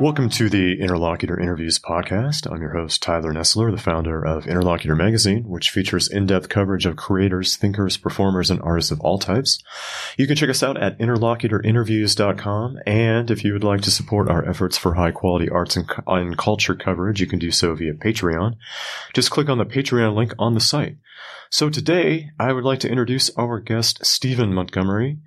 Welcome to the Interlocutor Interviews podcast. I'm your host, Tyler Nessler, the founder of Interlocutor Magazine, which features in-depth coverage of creators, thinkers, performers, and artists of all types. You can check us out at interlocutorinterviews.com. And if you would like to support our efforts for high quality arts and, and culture coverage, you can do so via Patreon. Just click on the Patreon link on the site. So today, I would like to introduce our guest, Steven Montgomery.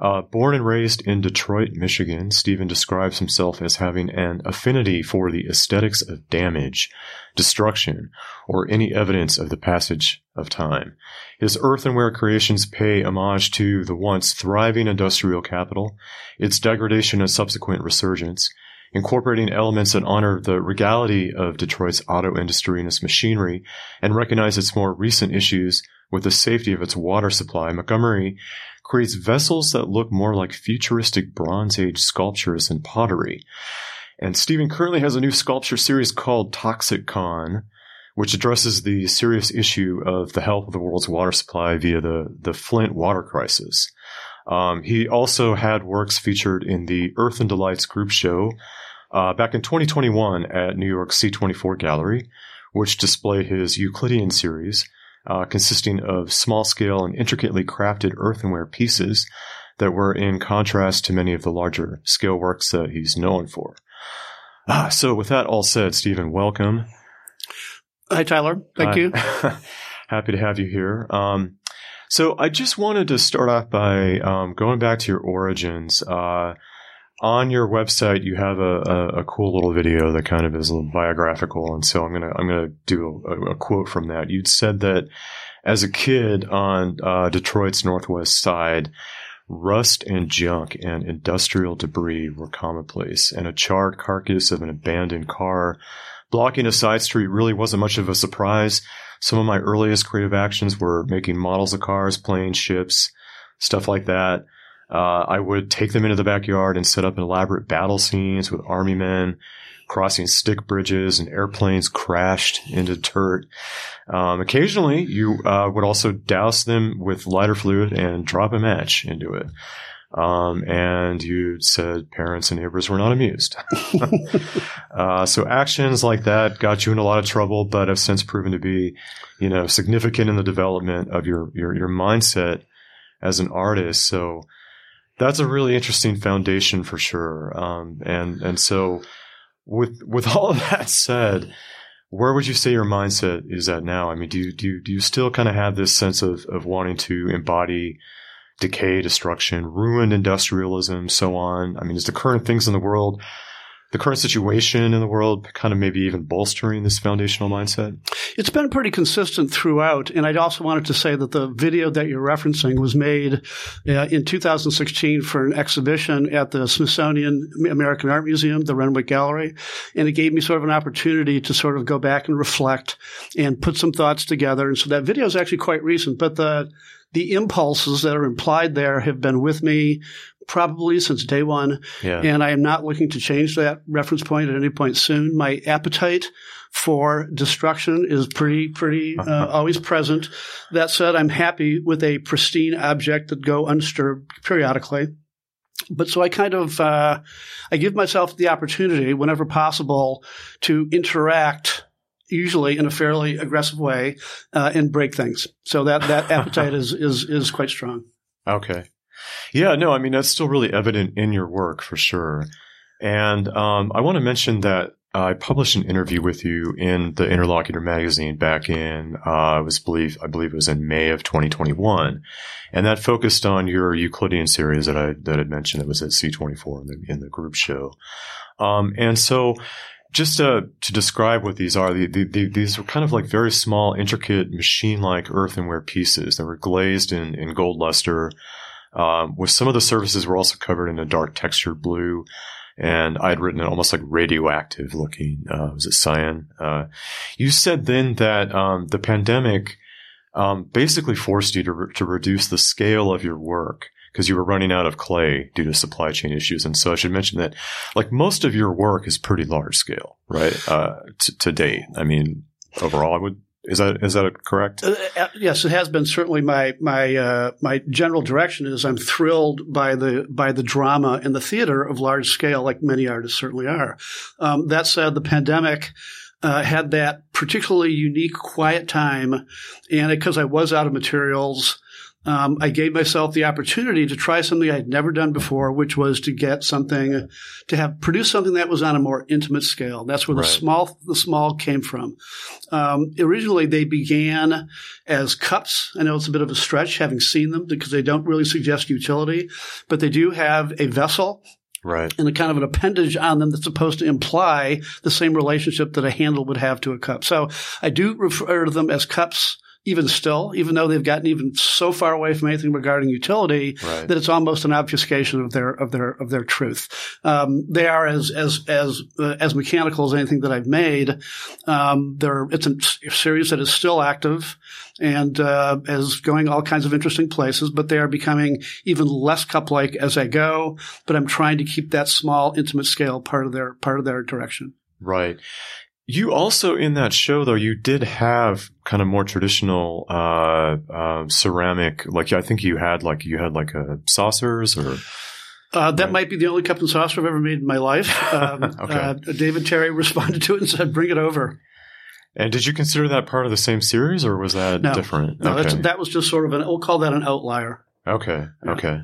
Uh, born and raised in Detroit, Michigan, Steven describes himself as having an affinity for the aesthetics of damage, destruction, or any evidence of the passage of time. His earthenware creations pay homage to the once thriving industrial capital, its degradation and subsequent resurgence, incorporating elements that honor the regality of Detroit's auto industry and its machinery, and recognize its more recent issues with the safety of its water supply. Montgomery creates vessels that look more like futuristic Bronze Age sculptures and pottery. And Steven currently has a new sculpture series called Toxic Con, which addresses the serious issue of the health of the world's water supply via the, the Flint water crisis. Um, he also had works featured in the Earthen Delights group show uh, back in 2021 at New York C24 Gallery, which displayed his Euclidean series, uh, consisting of small scale and intricately crafted earthenware pieces that were in contrast to many of the larger scale works that he's known for. Ah, so, with that all said, Steven, welcome. Hi, Tyler. Thank you. Happy to have you here. Um, so, I just wanted to start off by um, going back to your origins. Uh, on your website you have a, a, a, cool little video that kind of is a little biographical. And so i'm gonna i'm gonna do a, a quote from that. You'd said that as a kid on uh, detroit's northwest side rust and junk and industrial debris were commonplace. And a charred carcass of an abandoned car blocking a side street really wasn't much of a surprise. Some of my earliest creative actions were making models of cars planes ships stuff like that uh, I would take them into the backyard and set up elaborate battle scenes with army men crossing stick bridges and airplanes crashed into dirt. Um, occasionally, you uh, would also douse them with lighter fluid and drop a match into it. Um, and you said parents and neighbors were not amused. uh, so actions like that got you in a lot of trouble, but have since proven to be, you know, significant in the development of your your, your mindset as an artist. So that's a really interesting foundation for sure. Um, and and so with with all of that said, where would you say your mindset is at now? I mean, do you do you, do you still kind of have this sense of of wanting to embody decay, destruction, ruined industrialism, so on? I mean, is the current things in the world the current situation in the world kind of maybe even bolstering this foundational mindset? It's been pretty consistent throughout. And I'd also wanted to say that the video that you're referencing was made uh, in 2016 for an exhibition at the Smithsonian American Art Museum, the Renwick Gallery. And it gave me sort of an opportunity to sort of go back and reflect and put some thoughts together. And so that video is actually quite recent, but the the impulses that are implied there have been with me probably since day one. Yeah. And I am not looking to change that reference point at any point soon. My appetite for destruction is pretty, pretty uh, always present. That said, I'm happy with a pristine object that go undisturbed periodically. But so I kind of uh, I give myself the opportunity whenever possible to interact usually in a fairly aggressive way uh, and break things. So that that appetite is is is quite strong. Okay. Yeah, no, I mean, that's still really evident in your work for sure. And um, I want to mention that I published an interview with you in the Interlocutor magazine back in, uh, I was believe, I believe it was in May of 2021. And that focused on your Euclidean series that I, that I mentioned that was at C24 in the, in the group show. Um, and so just to, to describe what these are, the, the, the, these were kind of like very small, intricate, machine-like earthenware pieces that were glazed in, in gold luster, um, with some of the surfaces were also covered in a dark textured blue, and I had written it almost like radioactive looking. Uh, was it cyan? Uh, you said then that um, the pandemic um, basically forced you to re- to reduce the scale of your work because you were running out of clay due to supply chain issues. And so I should mention that, like most of your work is pretty large scale, right? Uh, t- to date, I mean, overall, I would Is that is that correct? Uh, uh, yes, it has been certainly my my uh, my general direction is I'm thrilled by the by the drama and the theater of large scale, like many artists certainly are. Um, that said, the pandemic. Uh, had that particularly unique quiet time, and because I was out of materials, um, I gave myself the opportunity to try something I'd never done before, which was to get something, to have produce something that was on a more intimate scale. That's where right. the small, the small came from. Um, originally, they began as cups. I know it's a bit of a stretch having seen them because they don't really suggest utility, but they do have a vessel Right. And a kind of an appendage on them that's supposed to imply the same relationship that a handle would have to a cup. So I do refer to them as cups even still, even though they've gotten even so far away from anything regarding utility right. that it's almost an obfuscation of their of their of their truth. Um, they are as as as uh, as mechanical as anything that I've made. Um, they're it's a series that is still active and uh, is going all kinds of interesting places, but they are becoming even less cup like as I go. But I'm trying to keep that small, intimate scale part of their part of their direction. Right. You also in that show though you did have kind of more traditional uh, uh, ceramic like I think you had like you had like a saucers or uh, that right. might be the only cup and saucer I've ever made in my life. Um, okay. Uh, David Terry responded to it and said, "Bring it over." And did you consider that part of the same series, or was that no. different? No, okay. that was just sort of an. We'll call that an outlier. Okay. Yeah. Okay.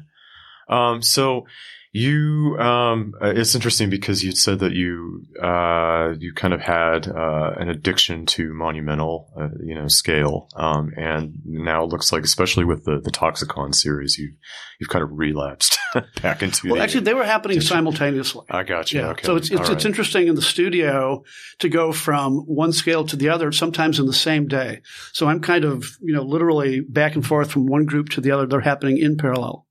Um, so you, um, uh, it's interesting because you said that you, uh, you kind of had, uh, an addiction to monumental, uh, you know, scale. Um, and now it looks like, especially with the, the Toxicon series, you've you've kind of relapsed back into. Well, the, actually, they were happening simultaneously. I got you. Yeah. Okay. So it's, it's, it's interesting in the studio to go from one scale to the other, sometimes in the same day. So I'm kind of, you know, literally back and forth from one group to the other. They're happening in parallel.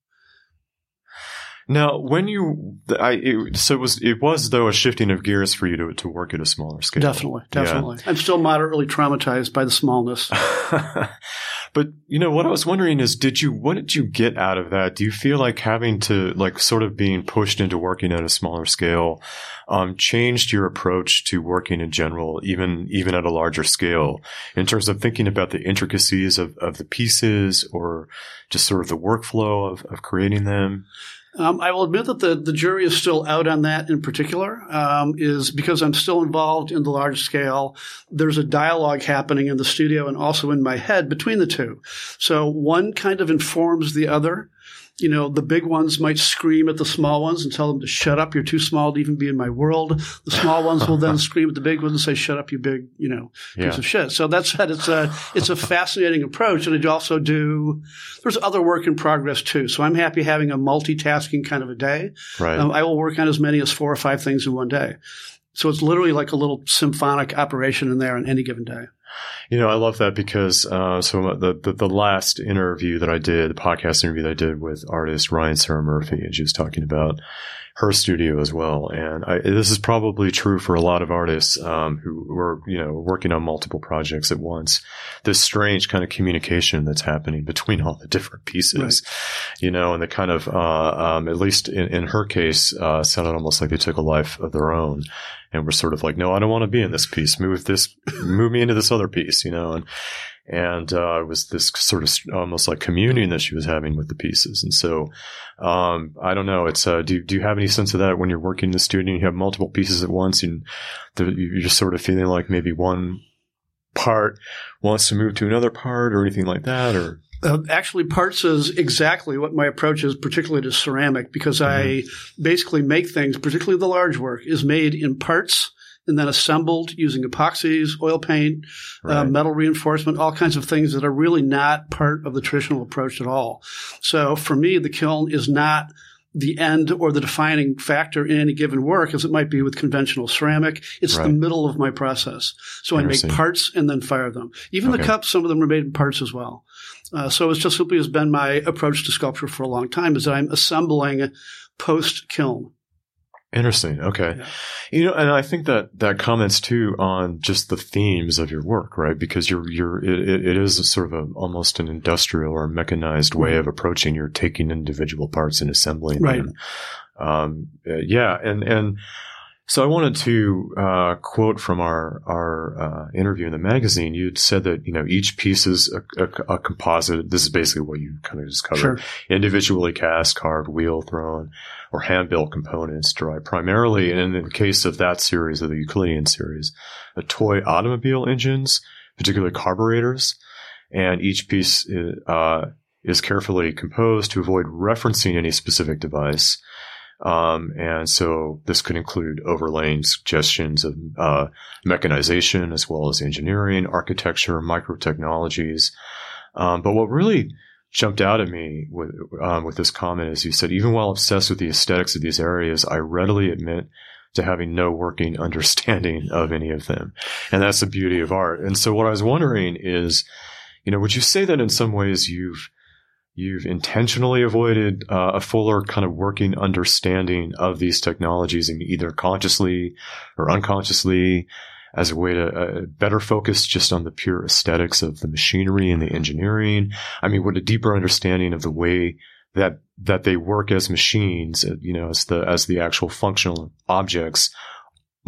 Now, when you, I, it, so it was, it was though a shifting of gears for you to, to work at a smaller scale. Definitely, definitely. Yeah. I'm still moderately traumatized by the smallness. but you know what I was wondering is, did you, what did you get out of that? Do you feel like having to, like, sort of being pushed into working at a smaller scale, um, changed your approach to working in general, even even at a larger scale, in terms of thinking about the intricacies of, of the pieces or just sort of the workflow of, of creating them? Um, I will admit that the, the jury is still out on that in particular, um, is because I'm still involved in the large scale. There's a dialogue happening in the studio and also in my head between the two. So one kind of informs the other you know, the big ones might scream at the small ones and tell them to shut up. You're too small to even be in my world. The small ones will then scream at the big ones and say, shut up, you big, you know, yeah. piece of shit. So that's said, it's a, it's a fascinating approach. And I also do, there's other work in progress too. So I'm happy having a multitasking kind of a day. Right. Um, I will work on as many as four or five things in one day. So it's literally like a little symphonic operation in there on any given day. You know, I love that because uh, so the, the, the last interview that I did, the podcast interview that I did with artist Ryan Sarah Murphy, and she was talking about her studio as well. And I, this is probably true for a lot of artists um, who were, you know, working on multiple projects at once. This strange kind of communication that's happening between all the different pieces, right. you know, and the kind of, uh, um, at least in, in her case, uh, sounded almost like they took a life of their own and were sort of like, no, I don't want to be in this piece. Move this, move me into this other piece, you know, and and uh, it was this sort of almost like communion that she was having with the pieces. And so, um, I don't know. It's uh, do do you have any sense of that when you're working in the studio? and You have multiple pieces at once, and you're just sort of feeling like maybe one part wants to move to another part, or anything like that, or uh, actually, parts is exactly what my approach is, particularly to ceramic, because mm-hmm. I basically make things, particularly the large work, is made in parts and then assembled using epoxies, oil paint, uh, right. uh, metal reinforcement, all kinds of things that are really not part of the traditional approach at all. So for me, the kiln is not the end or the defining factor in any given work as it might be with conventional ceramic. It's right. the middle of my process. So I make parts and then fire them. Even okay. the cups, some of them are made in parts as well. Uh, so it's just simply has been my approach to sculpture for a long time is that I'm assembling post kiln. Interesting. Okay. Yeah. You know, and I think that that comments too on just the themes of your work, right? Because you're, you're, it, it is a sort of a, almost an industrial or mechanized way mm-hmm. of approaching. You're taking individual parts and assembling right. them. Um, yeah. And, and, So I wanted to uh, quote from our our uh, interview in the magazine. You'd said that you know each piece is a, a, a composite. This is basically what you kind of just covered: Sure. individually cast, carved, wheel thrown, or hand built components derived primarily, and in the case of that series of the Euclidean series, a toy automobile engines, particularly carburetors, and each piece uh, is carefully composed to avoid referencing any specific device. Um, and so this could include overlaying suggestions of uh, mechanization as well as engineering, architecture, microtechnologies. Um, but what really jumped out at me with um, with this comment is you said, even while obsessed with the aesthetics of these areas, I readily admit to having no working understanding of any of them. And that's the beauty of art. And so what I was wondering is, you know, would you say that in some ways you've you've intentionally avoided uh, a fuller kind of working understanding of these technologies and either consciously or unconsciously as a way to uh, better focus just on the pure aesthetics of the machinery and the engineering. I mean, what a deeper understanding of the way that that they work as machines, uh, you know, as the as the actual functional objects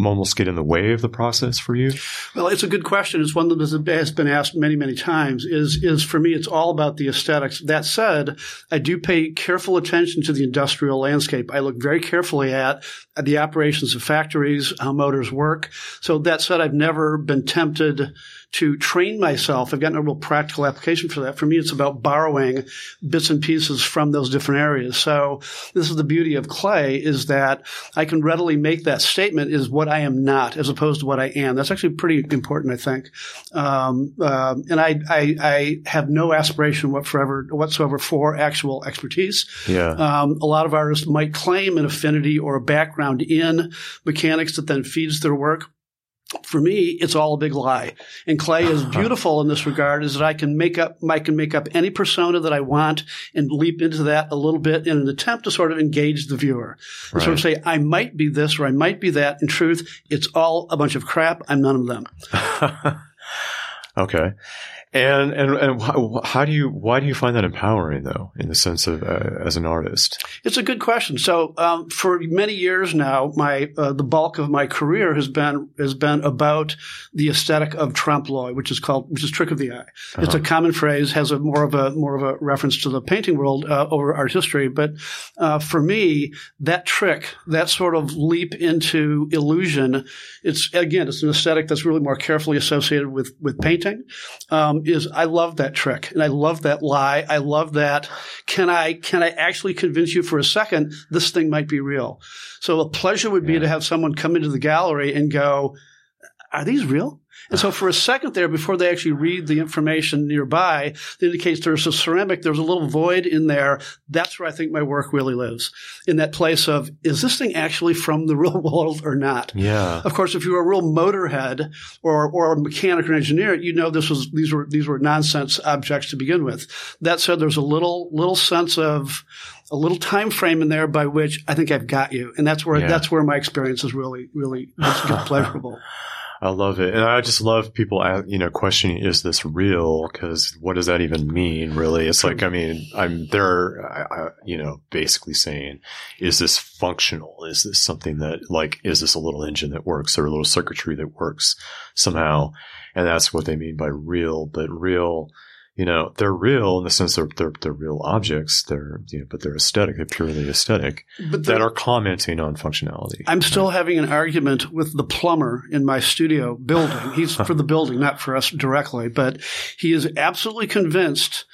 almost get in the way of the process for you? Well, it's a good question. It's one that has been asked many, many times. Is is for me, it's all about the aesthetics. That said, I do pay careful attention to the industrial landscape. I look very carefully at, at the operations of factories, how motors work. So that said, I've never been tempted to train myself. I've got no real practical application for that. For me, it's about borrowing bits and pieces from those different areas. So this is the beauty of clay is that I can readily make that statement is what I am not as opposed to what I am. That's actually pretty important, I think. Um, uh, and I, I, I, have no aspiration whatsoever, whatsoever for actual expertise. Yeah. Um, a lot of artists might claim an affinity or a background in mechanics that then feeds their work for me, it's all a big lie. And clay is uh-huh. beautiful in this regard is that I can make up, I can make up any persona that I want and leap into that a little bit in an attempt to sort of engage the viewer. Right. Sort of say, I might be this or I might be that. In truth, it's all a bunch of crap. I'm none of them. okay. And and and how do you why do you find that empowering though in the sense of uh, as an artist? It's a good question. So um, for many years now, my uh, the bulk of my career has been has been about the aesthetic of trompe l'oeil, which is called which is trick of the eye. Uh-huh. It's a common phrase, has a more of a more of a reference to the painting world uh, over art history. But uh, for me, that trick, that sort of leap into illusion, it's again it's an aesthetic that's really more carefully associated with with painting. Um, um, is I love that trick and I love that lie. I love that. Can I, can I actually convince you for a second this thing might be real? So a pleasure would be yeah. to have someone come into the gallery and go, are these real? And so for a second there, before they actually read the information nearby, that indicates there's a ceramic, there's a little void in there. That's where I think my work really lives. In that place of, is this thing actually from the real world or not? Yeah. Of course, if you're a real motorhead or, or a mechanic or engineer, you know this was, these were, these were nonsense objects to begin with. That said, there's a little, little sense of, a little time frame in there by which I think I've got you. And that's where, yeah. that's where my experience is really, really pleasurable. I love it. And I just love people, you know, questioning, is this real? Cause what does that even mean, really? It's like, I mean, I'm there, you know, basically saying, is this functional? Is this something that, like, is this a little engine that works or a little circuitry that works somehow? And that's what they mean by real, but real, you know, they're real in the sense they're, they're, they're real objects. They're, you know, but they're aesthetic. They're purely aesthetic but that are commenting on functionality. I'm still having an argument with the plumber in my studio building. He's for the building, not for us directly, but he is absolutely convinced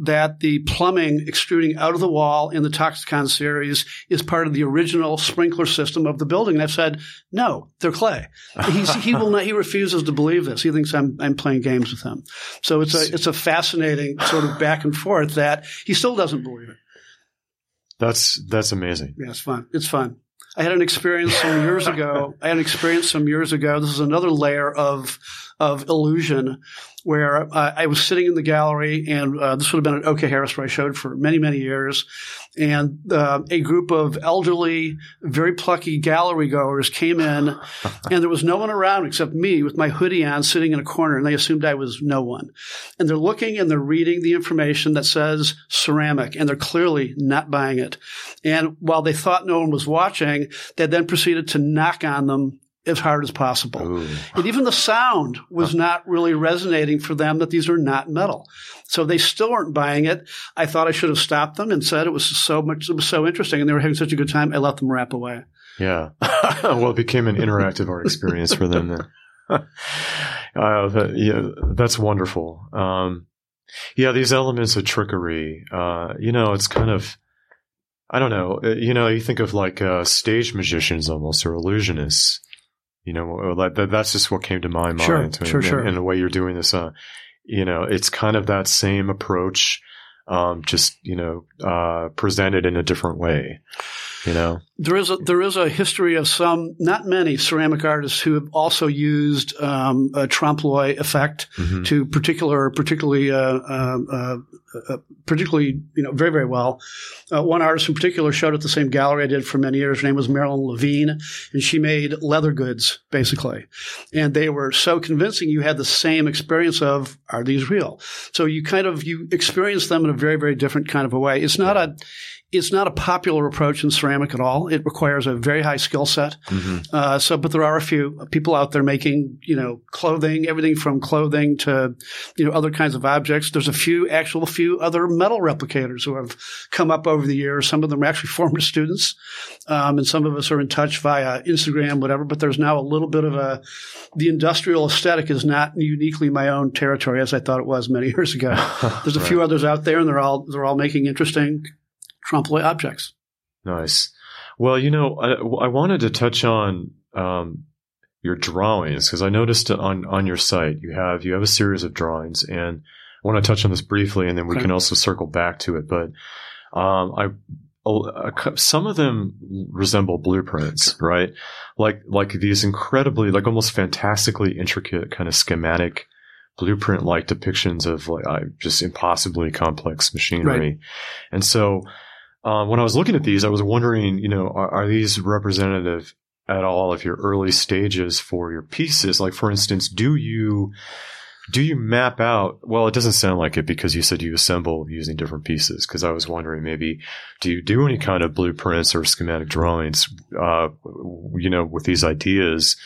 that the plumbing extruding out of the wall in the Toxicon series is part of the original sprinkler system of the building. And I've said, no, they're clay. He's, he will not, he refuses to believe this. He thinks I'm, I'm playing games with him. So it's a, it's a fascinating sort of back and forth that he still doesn't believe it. That's, that's amazing. Yeah, it's fun. It's fun. I had an experience some years ago. I had an experience some years ago. This is another layer of of illusion where uh, I was sitting in the gallery, and uh, this would have been at OK Harris, where I showed for many, many years. And uh, a group of elderly, very plucky gallery goers came in, and there was no one around except me with my hoodie on, sitting in a corner, and they assumed I was no one. And they're looking and they're reading the information that says ceramic, and they're clearly not buying it. And while they thought no one was watching, they then proceeded to knock on them as hard as possible. Ooh. And even the sound was not really resonating for them that these are not metal. So they still weren't buying it. I thought I should have stopped them and said it was so much, it was so interesting and they were having such a good time. I let them wrap away. Yeah. well, it became an interactive art experience for them then. uh, that, yeah, that's wonderful. Um, yeah, these elements of trickery, uh, you know, it's kind of, I don't know, uh, you know, you think of like, uh, stage magicians almost or illusionists you know, like that, that's just what came to my mind. Sure, sure, and, sure. And the way you're doing this, uh, you know, it's kind of that same approach, um, just you know, uh, presented in a different way you know? There is a there is a history of some not many ceramic artists who have also used um, a trompe l'oeil effect mm-hmm. to particular particularly uh, uh, uh, uh, particularly you know very very well. Uh, one artist in particular showed at the same gallery I did for many years. Her name was Marilyn Levine and she made leather goods basically. And they were so convincing you had the same experience of are these real? So you kind of you experience them in a very very different kind of a way. It's not a it's not a popular approach in ceramic at all. It requires a very high skill set. Mm-hmm. Uh, so, but there are a few people out there making, you know, clothing, everything from clothing to, you know, other kinds of objects. There's a few, actual few other metal replicators who have come up over the years. Some of them are actually former students, um, and some of us are in touch via Instagram, whatever. But there's now a little bit of a, the industrial aesthetic is not uniquely my own territory as I thought it was many years ago. There's a right. few others out there, and they're all they're all making interesting trompe l'oeil objects. Nice. Well, you know, I, I wanted to touch on um, your drawings because I noticed on on your site you have you have a series of drawings, and I want to touch on this briefly, and then we okay. can also circle back to it. But um, I some of them resemble blueprints, right? Like like these incredibly, like almost fantastically intricate kind of schematic blueprint like depictions of like just impossibly complex machinery, right. and so um, when I was looking at these, I was wondering, you know, are, are, these representative at all of your early stages for your pieces? Like, for instance, do you do you map out? Well, it doesn't sound like it because you said you assemble using different pieces. Because I was wondering, maybe do you do any kind of blueprints or schematic drawings, uh, you know, with these ideas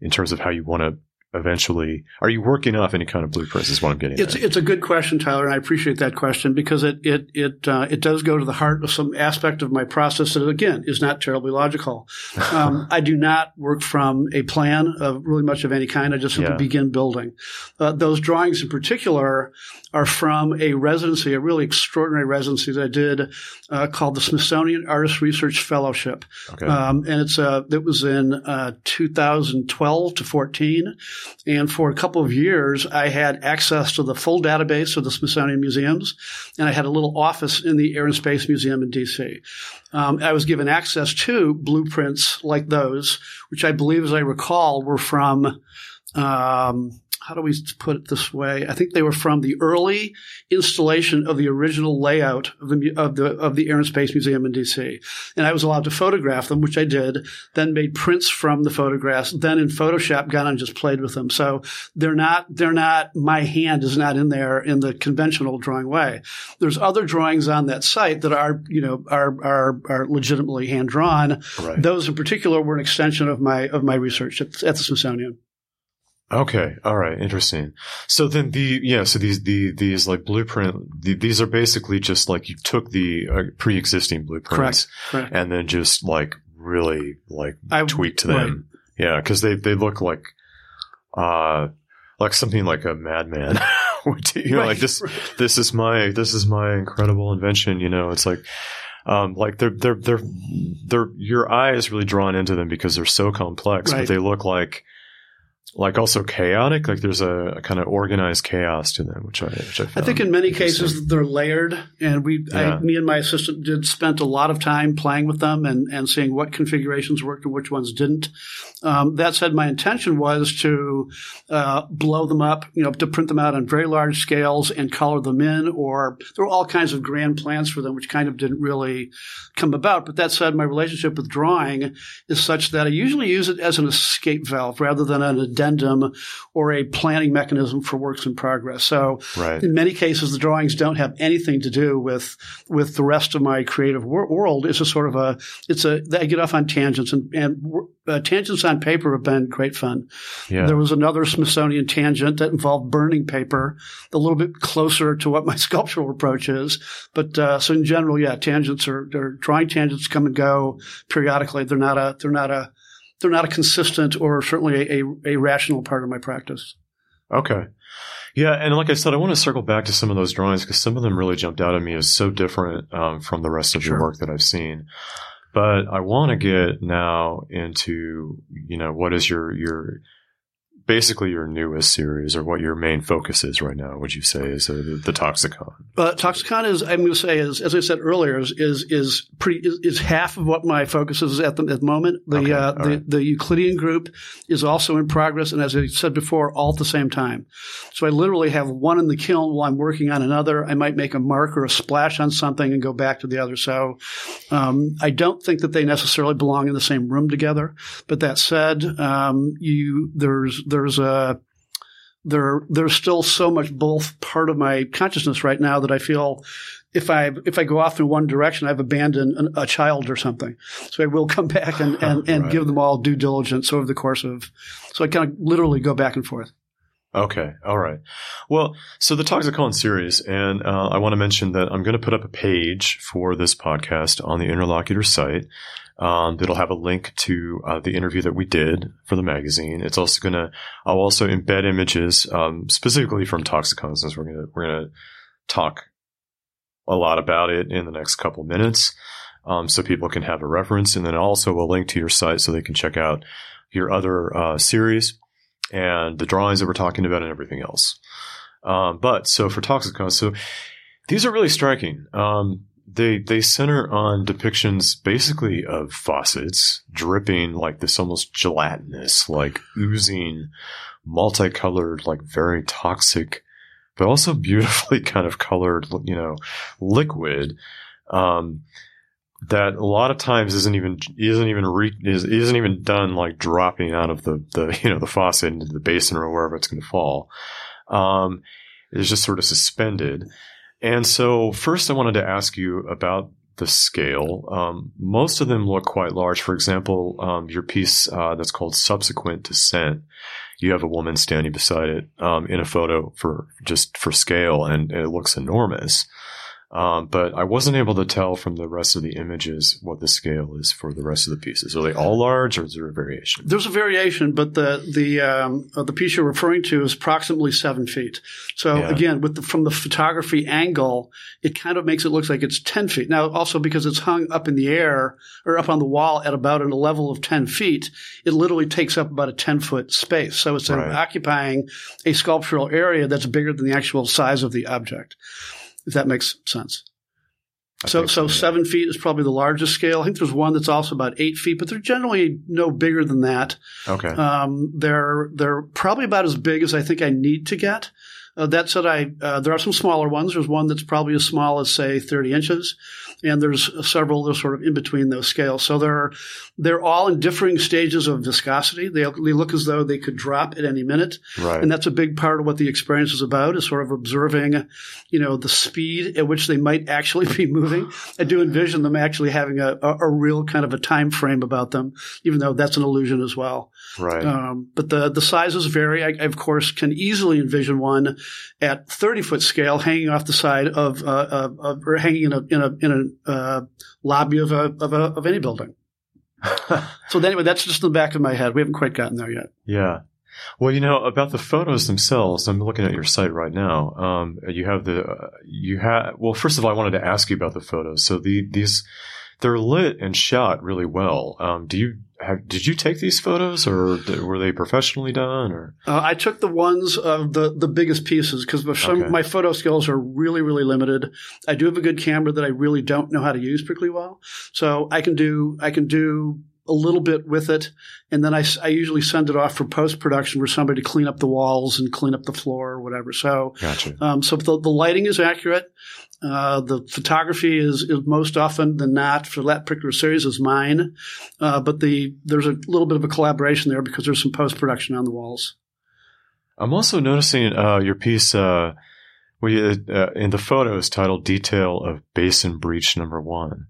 in terms of how you want to eventually are you working off any kind of blueprints is what i'm getting it's, at. it's a good question tyler and i appreciate that question because it it it uh, it does go to the heart of some aspect of my process that again is not terribly logical um, i do not work from a plan of really much of any kind i just simply yeah. begin building uh, those drawings in particular are from a residency a really extraordinary residency that i did uh, called the smithsonian artist research fellowship okay. um, and it's uh, it was in uh, 2012 to 14 and for a couple of years, I had access to the full database of the Smithsonian Museums, and I had a little office in the Air and Space Museum in DC. Um, I was given access to blueprints like those, which I believe, as I recall, were from um, how do we put it this way? I think they were from the early installation of the original layout of the of the of the Air and Space Museum in DC, and I was allowed to photograph them, which I did. Then made prints from the photographs. Then in Photoshop, got on and just played with them. So they're not they're not my hand is not in there in the conventional drawing way. There's other drawings on that site that are you know are are are legitimately hand drawn. Right. Those in particular were an extension of my of my research at, at the Smithsonian. Okay. All right. Interesting. So then the, yeah, so these, the, these like blueprint, the, these are basically just like you took the uh, pre-existing blueprints Correct. Correct. and then just like really like I, tweaked them. Right. Yeah. Cause they, they look like, uh, like something like a madman. you know, right. like this, this is my, this is my incredible invention. You know, it's like, um, like they're, they're, they're, they're, your eye is really drawn into them because they're so complex, right. but they look like, like also chaotic. Like there's a, a kind of organized chaos to them, which I which I, I think in many cases they're layered, and we, Yeah. I, me and my assistant did spent a lot of time playing with them and and seeing what configurations worked and which ones didn't. Um, that said, my intention was to uh, blow them up, you know, to print them out on very large scales and color them in, or there were all kinds of grand plans for them, which kind of didn't really come about. But that said, my relationship with drawing is such that I usually use it as an escape valve rather than an addendum or a planning mechanism for works in progress. So right. in many cases, the drawings don't have anything to do with with the rest of my creative wor- world. It's a sort of a it's a I get off on tangents and and uh, tangents on paper have been great fun. Yeah. There was another Smithsonian tangent that involved burning paper, a little bit closer to what my sculptural approach is. But uh, so in general, yeah, tangents are, are drawing tangents come and go periodically. They're not a they're not a they're not a consistent or certainly a, a, a rational part of my practice. Okay. Yeah, and like I said, I want to circle back to some of those drawings because some of them really jumped out at me as so different um, from the rest of your work that I've seen. But I want to get now into you know what is your your basically your newest series or what your main focus is right now? Would you say is uh, the, the Toxicon? Uh, Toxicon is, I'm going to say, is as I said earlier, is is is pretty is, is half of what my focus is at the, at the moment. The Okay, uh, the, right. the Euclidean group is also in progress, and as I said before, all at the same time. So I literally have one in the kiln while I'm working on another. I might make a mark or a splash on something and go back to the other. So um, I don't think that they necessarily belong in the same room together. But that said, um, you there's there's a there there's still so much both part of my consciousness right now that I feel if I if I go off in one direction, I've abandoned an, a child or something. So I will come back and and, and Right. give them all due diligence over the course of. So I kind of literally go back and forth. Okay, all right. Well, so the Toxicon series, and uh, I want to mention that I'm going to put up a page for this podcast on the Interlocutor site. Um, that'll have a link to uh, the interview that we did for the magazine. It's also to, I'll also embed images um, specifically from Toxicon, since we're to we're to talk a lot about it in the next couple minutes, um, so people can have a reference, and then also a link to your site so they can check out your other uh, series and the drawings that we're talking about and everything else. Um, but so for Toxicon, so these are really striking. Um, they they center on depictions basically of faucets dripping like this almost gelatinous, like oozing, multicolored, like very toxic, but also beautifully kind of colored, you know, liquid. Um, that a lot of times isn't even isn't even re, is, isn't even done like dropping out of the the you know the faucet into the basin or wherever it's going to fall. Um, it's just sort of suspended. And so, first, I wanted to ask you about the scale. Um, most of them look quite large. For example, um, your piece uh, that's called "Subsequent Descent." You have a woman standing beside it um, in a photo for just for scale, and it looks enormous. Um, but I wasn't able to tell from the rest of the images what the scale is for the rest of the pieces. Are they all large, or is there a variation? There's a variation, but the the um, uh, the piece you're referring to is approximately seven feet. So Yeah. again, with the, from the photography angle, it kind of makes it look like it's ten feet. Now, also because it's hung up in the air or up on the wall at about a level of ten feet, it literally takes up about a ten foot space. So it's Right. occupying a sculptural area that's bigger than the actual size of the object. If that makes sense. I So, so seven feet is probably the largest scale. I think there's one that's also about eight feet, but they're generally no bigger than that. Okay. Um, they're they're probably about as big as I think I need to get. Uh, that said, I uh, there are some smaller ones. There's one that's probably as small as say 30 inches, and there's several that are sort of in between those scales. So they're they're all in differing stages of viscosity. They, they look as though they could drop at any minute, right. and that's a big part of what the experience is about. Is sort of observing, you know, the speed at which they might actually be moving. I do envision them actually having a, a, a real kind of a time frame about them, even though that's an illusion as well. Right. Um, but the the sizes vary. I, I, of course, can easily envision one at 30 foot scale hanging off the side of, uh, of, of or hanging in a in a in a uh, lobby of a, of a of any building. So anyway, that's just in the back of my head. We haven't quite gotten there yet. Yeah. Well, you know about the photos themselves. I'm looking at your site right now. Um, you have the uh, you have. Well, first of all, I wanted to ask you about the photos. So the these they're lit and shot really well. Um, do you have, did you take these photos or were they professionally done or? Uh, I took the ones of the, the biggest pieces because okay. my photo skills are really, really limited. I do have a good camera that I really don't know how to use particularly well. So I can do, I can do a little bit with it, and then I, I usually send it off for post production for somebody to clean up the walls and clean up the floor or whatever. So, gotcha. um, so the, the lighting is accurate. Uh, the photography is, is, most often than not for that particular series is mine, uh, but the there's a little bit of a collaboration there because there's some post production on the walls. I'm also noticing uh, your piece. Uh, uh, in the photos titled "Detail of Basin Breach Number One."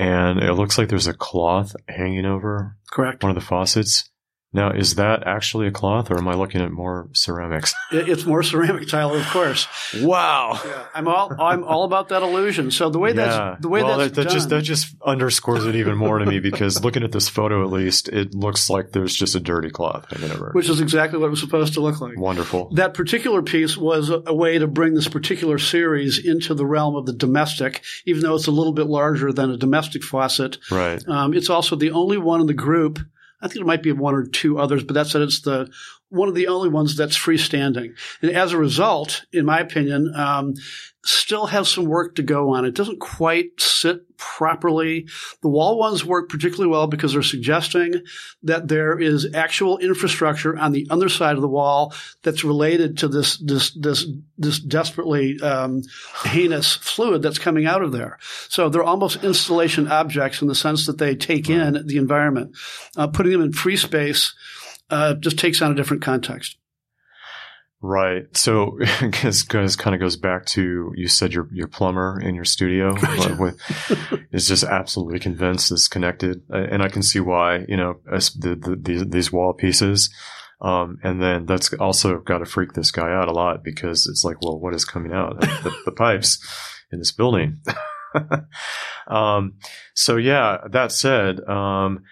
and it looks like there's a cloth hanging over correct one of the faucets. Now, is that actually a cloth, or am I looking at more ceramics? it's more ceramic, Tyler, of course. Wow, yeah, I'm all I'm all about that illusion. So the way yeah. that's the way well, that's that, that done, just that just underscores it even more to me because looking at this photo, at least, it looks like there's just a dirty cloth hanging over, which is exactly what it was supposed to look like. Wonderful. That particular piece was a, a way to bring this particular series into the realm of the domestic, even though it's a little bit larger than a domestic faucet. Right. Um, it's also the only one in the group I think there might be one or two others, but that's it's the one of the only ones that's freestanding. And as a result, in my opinion, um, still has some work to go on. It doesn't quite sit properly. The wall ones work particularly well because they're suggesting that there is actual infrastructure on the other side of the wall that's related to this this this this desperately um, heinous fluid that's coming out of there. So they're almost installation objects in the sense that they take in the environment. Uh, putting them in free space uh, just takes on a different context. Right. So, because kind of goes back to you said your your plumber in your studio with, is just absolutely convinced it's connected, and I can see why. You know, the, the, these these wall pieces, um, and then that's also got to freak this guy out a lot because it's like, well, what is coming out the, the pipes in this building? um, so yeah. That said, um,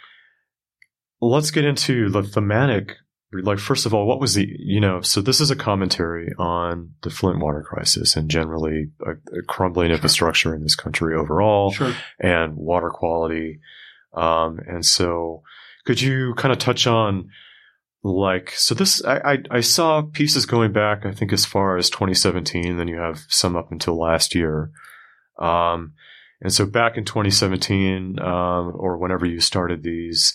let's get into the thematic like first of all what was the you know so this is a commentary on the flint water crisis and generally a, a crumbling sure. infrastructure in this country overall sure. and water quality um, and so could you kind of touch on like so this I, I, I saw pieces going back i think as far as 2017 then you have some up until last year um, and so back in 2017 um, or whenever you started these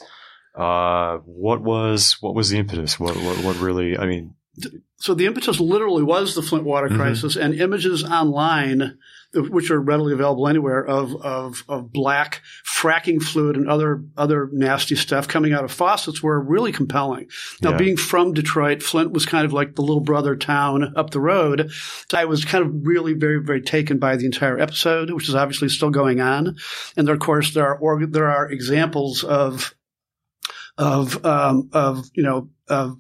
uh, what was what was the impetus? What what, what really? I mean, so the impetus literally was the Flint water mm-hmm. crisis, mm-hmm. and images online, which are readily available anywhere, of, of of black fracking fluid and other other nasty stuff coming out of faucets were really compelling. Now, yeah. being from Detroit, Flint was kind of like the little brother town up the road. I was kind of really very very taken by the entire episode, which is obviously still going on, and there, of course there are there are examples of of um, of you know of,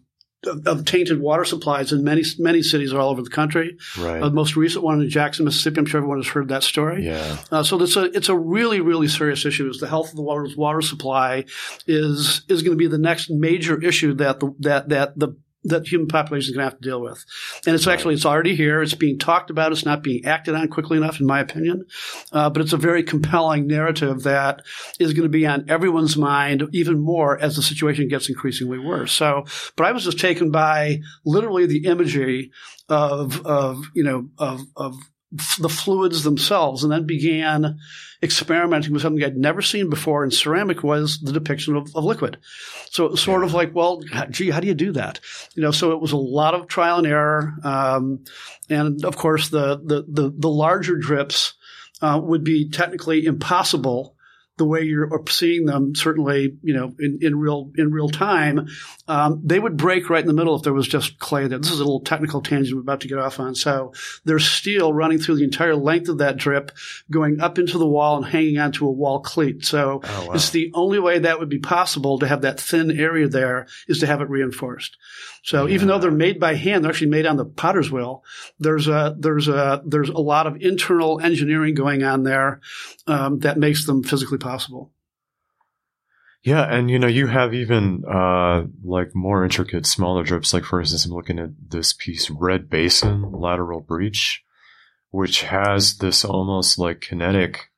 of tainted water supplies in many many cities all over the country. Right. Uh, the most recent one in Jackson, Mississippi. I'm sure everyone has heard that story. Yeah. Uh, so it's a it's a really really serious issue. Is the health of the water's water supply is is going to be the next major issue that the that that the that human population is going to have to deal with. And it's actually, it's already here. It's being talked about. It's not being acted on quickly enough, in my opinion. Uh, but it's a very compelling narrative that is going to be on everyone's mind even more as the situation gets increasingly worse. So, but I was just taken by literally the imagery of, of, you know, of, of the fluids themselves and then began experimenting with something I'd never seen before in ceramic was the depiction of, of liquid. So it was sort of like, well, gee, how do you do that? You know, so it was a lot of trial and error. Um, and of course the, the, the, the larger drips, uh, would be technically impossible the way you're seeing them, certainly, you know, in, in real in real time, um, they would break right in the middle if there was just clay there. This is a little technical tangent I'm about to get off on. So there's steel running through the entire length of that drip, going up into the wall and hanging onto a wall cleat. So oh, wow. it's the only way that would be possible to have that thin area there is to have it reinforced. So yeah. even though they're made by hand, they're actually made on the potter's wheel. There's a there's a there's a lot of internal engineering going on there um, that makes them physically possible. Yeah, and you know, you have even uh, like more intricate, smaller drips. Like for instance, I'm looking at this piece, Red Basin Lateral Breach, which has this almost like kinetic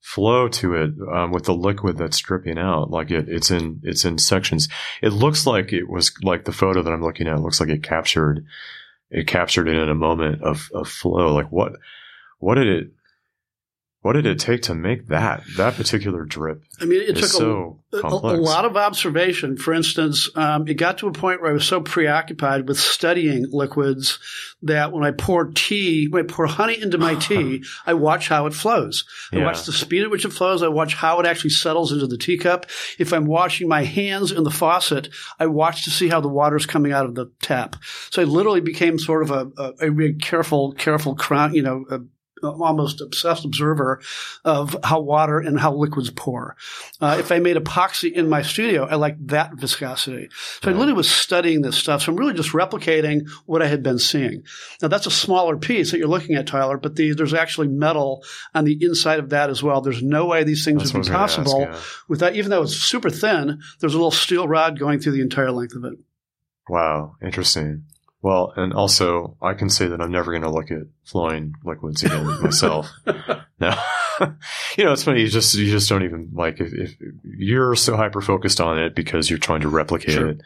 flow to it um, with the liquid that's dripping out. Like it, it's in it's in sections. It looks like it was like the photo that I'm looking at. looks like it captured it captured it in a moment of of flow. Like what what did it what did it take to make that that particular drip? I mean, it took so a, a, a, lot of observation. For instance, um, it got to a point where I was so preoccupied with studying liquids that when I pour tea, when I pour honey into my tea, I watch how it flows. I Yeah. watch the speed at which it flows. I watch how it actually settles into the teacup. If I'm washing my hands in the faucet, I watch to see how the water's coming out of the tap. So I literally became sort of a, a, a careful, careful crown, you know, a, almost obsessed observer of how water and how liquids pour. Uh, if I made epoxy in my studio, I liked that viscosity. So I literally was studying this stuff. So I'm really just replicating what I had been seeing. Now that's a smaller piece that you're looking at, Tyler, but the, there's actually metal on the inside of that as well. There's no way these things That's would be what I was gonna possible ask, yeah. without, even though it's super thin, there's a little steel rod going through the entire length of it. Wow, interesting. Well, and also I can say that I'm never going to look at flowing liquids again myself. Now, you know it's funny. You just you just don't even like if, if you're so hyper focused on it because you're trying to replicate Sure. it.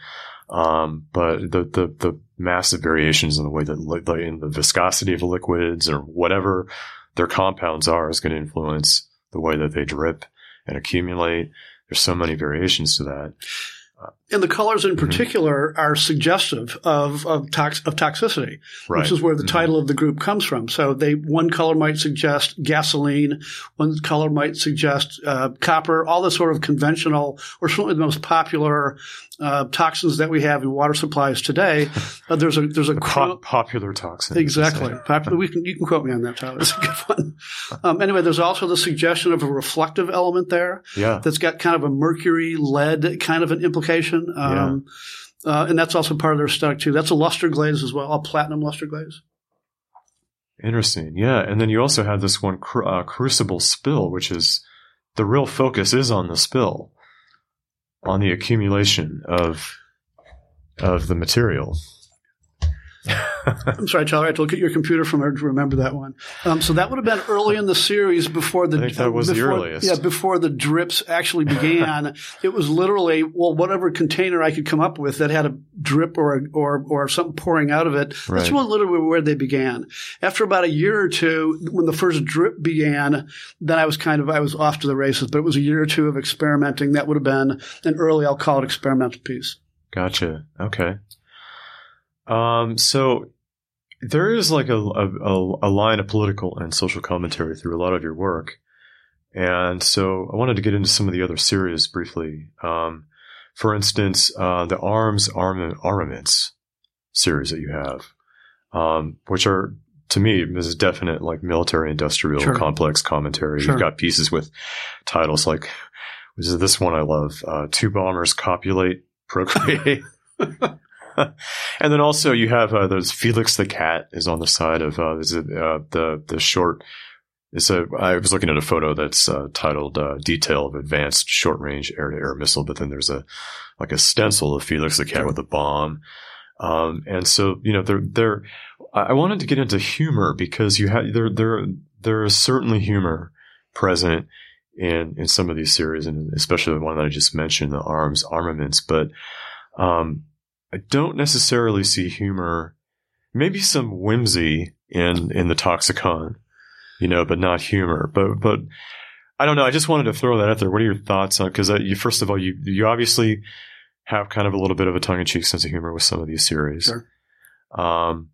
Um, but the, the the massive variations in the way that li- in the viscosity of the liquids or whatever their compounds are is going to influence the way that they drip and accumulate. There's so many variations to that. And the colors in Mhm. particular are suggestive of, of, tox- of toxicity. Right. which is where the Mhm. title of the group comes from. So they one color might suggest gasoline, one color might suggest uh, copper, all the sort of conventional or certainly the most popular uh, toxins that we have in water supplies today. Uh, there's a there's a The po- popular toxin. Exactly. Popular. We can, you can quote me on that, Tyler. It's a good one. Um, anyway, there's also the suggestion of a reflective element there Yeah. that's got kind of a mercury lead kind of an implication. Um, uh, and that's also part of their stock too. That's a luster glaze as well, a platinum luster glaze. Interesting. Yeah. And then you also have this one cru- uh, crucible spill, which is the real focus is on the spill, on the accumulation of of the material. I'm sorry, Tyler. I had to look at your computer from to remember that one. Um, so that would have been early in the series before the. I think that was the earliest. Yeah, before the drips actually began. it was literally well, whatever container I could come up with that had a drip or or or something pouring out of it. That's Right. what literally where they began. After about a year or two, when the first drip began, then I was kind of I was off to the races. But it was a year or two of experimenting. That would have been an early, I'll call it experimental piece. Gotcha. Okay. Um, so there is like a, a, a line of political and social commentary through a lot of your work. And so I wanted to get into some of the other series briefly. Um, for instance, uh, the arms arm, armaments series that you have, um, which are to me this is definite like military industrial Sure. complex commentary. Sure. You've got pieces with titles like which is this one I love. Uh, two bombers copulate, procreate. and then also you have uh, there's Felix the cat is on the side of uh, is it, uh, the the short. It's a. I was looking at a photo that's uh, titled uh, "Detail of Advanced Short Range Air to Air Missile," but then there's a like a stencil of Felix the cat with a bomb. Um, and so you know, they're they're. I wanted to get into humor because you had there there there is certainly humor present in in some of these series, and especially the one that I just mentioned, the arms armaments. But um, I don't necessarily see humor. Maybe some whimsy in in the Toxicon, you know, but not humor. But but I don't know. I just wanted to throw that out there. What are your thoughts on? Because you first of all, you you obviously have kind of a little bit of a tongue in cheek sense of humor with some of these series. Sure. Um,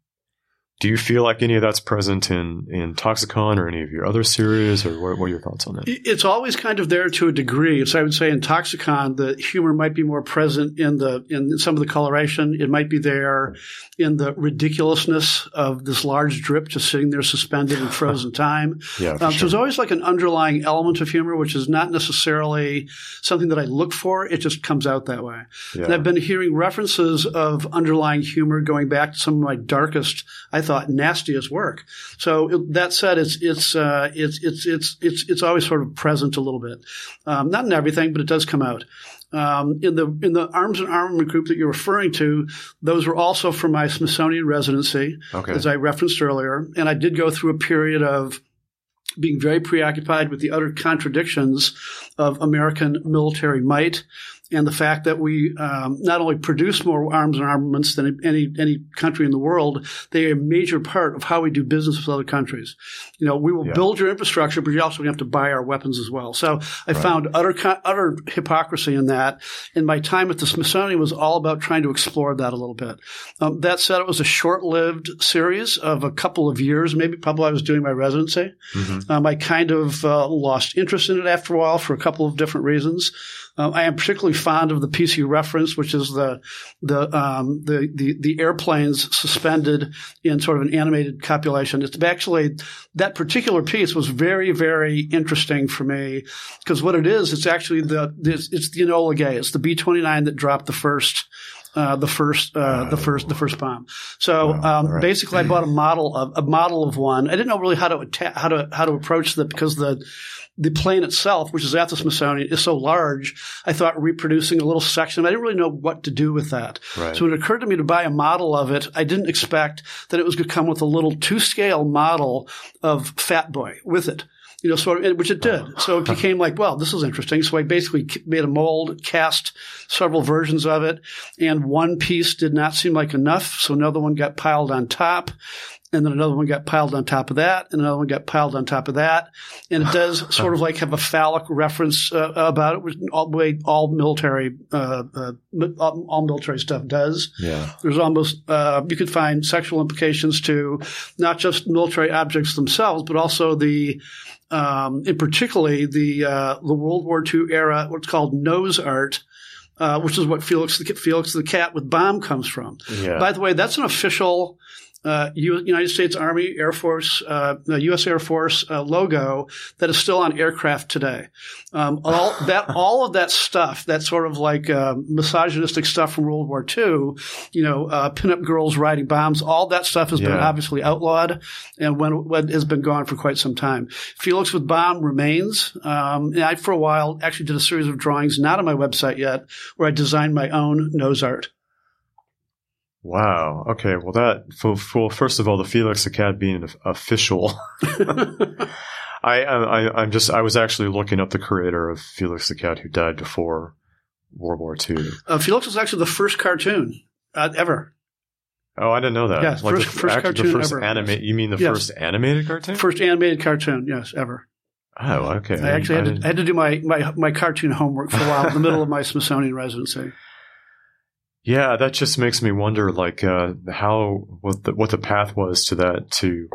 do you feel like any of that's present in in Toxicon or any of your other series, or what, what are your thoughts on that? It's always kind of there to a degree. So I would say in Toxicon, the humor might be more present in the in some of the coloration. It might be there in the ridiculousness of this large drip just sitting there suspended in frozen time. Yeah, Um, So sure. there's always like an underlying element of humor, which is not necessarily something that I look for. It just comes out that way. And yeah. I've been hearing references of underlying humor going back to some of my darkest, I thought, nastiest work. So it- that said, it's it's uh, it's it's it's it's it's always sort of present a little bit, um, not in everything, but it does come out. Um, in the in the arms and armament group that you're referring to, those were also from my Smithsonian residency okay. as I referenced earlier. And I did go through a period of being very preoccupied with the utter contradictions of American military might and the fact that we um, not only produce more arms and armaments than any any country in the world, they are a major part of how we do business with other countries. You know, we will yeah. build your infrastructure, but you also have to buy our weapons as well. So I right. found utter utter hypocrisy in that. And my time at the Smithsonian was all about trying to explore that a little bit. Um, that said, it was a short lived series of a couple of years, maybe probably I was doing my residency. Mm-hmm. Um, I kind of uh, lost interest in it after a while for a couple of different reasons. Um, I am particularly fond of the PC reference, which is the the, um, the the the airplanes suspended in sort of an animated copulation. It's actually that particular piece was very very interesting for me because what it is, it's actually the it's, it's the Enola Gay. It's the B twenty nine that dropped the first. Uh, the first, uh, the first, the first bomb. So um, right. basically, I bought a model of a model of one. I didn't know really how to atta- how to how to approach that because the the plane itself, which is at the Smithsonian, is so large. I thought reproducing a little section. I didn't really know what to do with that. Right. So it occurred to me to buy a model of it. I didn't expect that it was going to come with a little two scale model of Fat Boy with it. You know, sort of, which it did. Oh. So it became like, well, this is interesting. So I basically made a mold, cast several versions of it, and one piece did not seem like enough. So another one got piled on top and then another one got piled on top of that, and another one got piled on top of that, and it does sort of like have a phallic reference uh, about it, which all way all military uh, uh, all military stuff does. Yeah, there's almost uh, you could find sexual implications to not just military objects themselves, but also the um, in particularly the uh, the World War II era, what's called nose art. Uh, which is what Felix the, Felix the cat with bomb comes from. Yeah. By the way, that's an official uh, United States Army, Air Force, uh, U.S. Air Force uh, logo that is still on aircraft today. Um, all that, all of that stuff, that sort of like uh, misogynistic stuff from World War II, you know, uh, pinup girls riding bombs, all that stuff has yeah. been obviously outlawed and when, when, has been gone for quite some time. Felix with bomb remains. Um, and I, for a while, actually did a series of drawings, not on my website yet, where I designed my own nose art. Wow. Okay. Well, that for, for first of all, the Felix the Cat being official. I, I I'm just I was actually looking up the creator of Felix the Cat who died before World War II. Uh, Felix was actually the first cartoon uh, ever. Oh, I didn't know that. Yes, like first, the, first act, cartoon the first ever. Anima- you mean the yes. first animated cartoon? First animated cartoon, yes, ever. Oh, okay. I actually I had, to, I had to do my, my, my cartoon homework for a while in the middle of my Smithsonian residency. Yeah, that just makes me wonder, like, uh, how what the what the path was to that to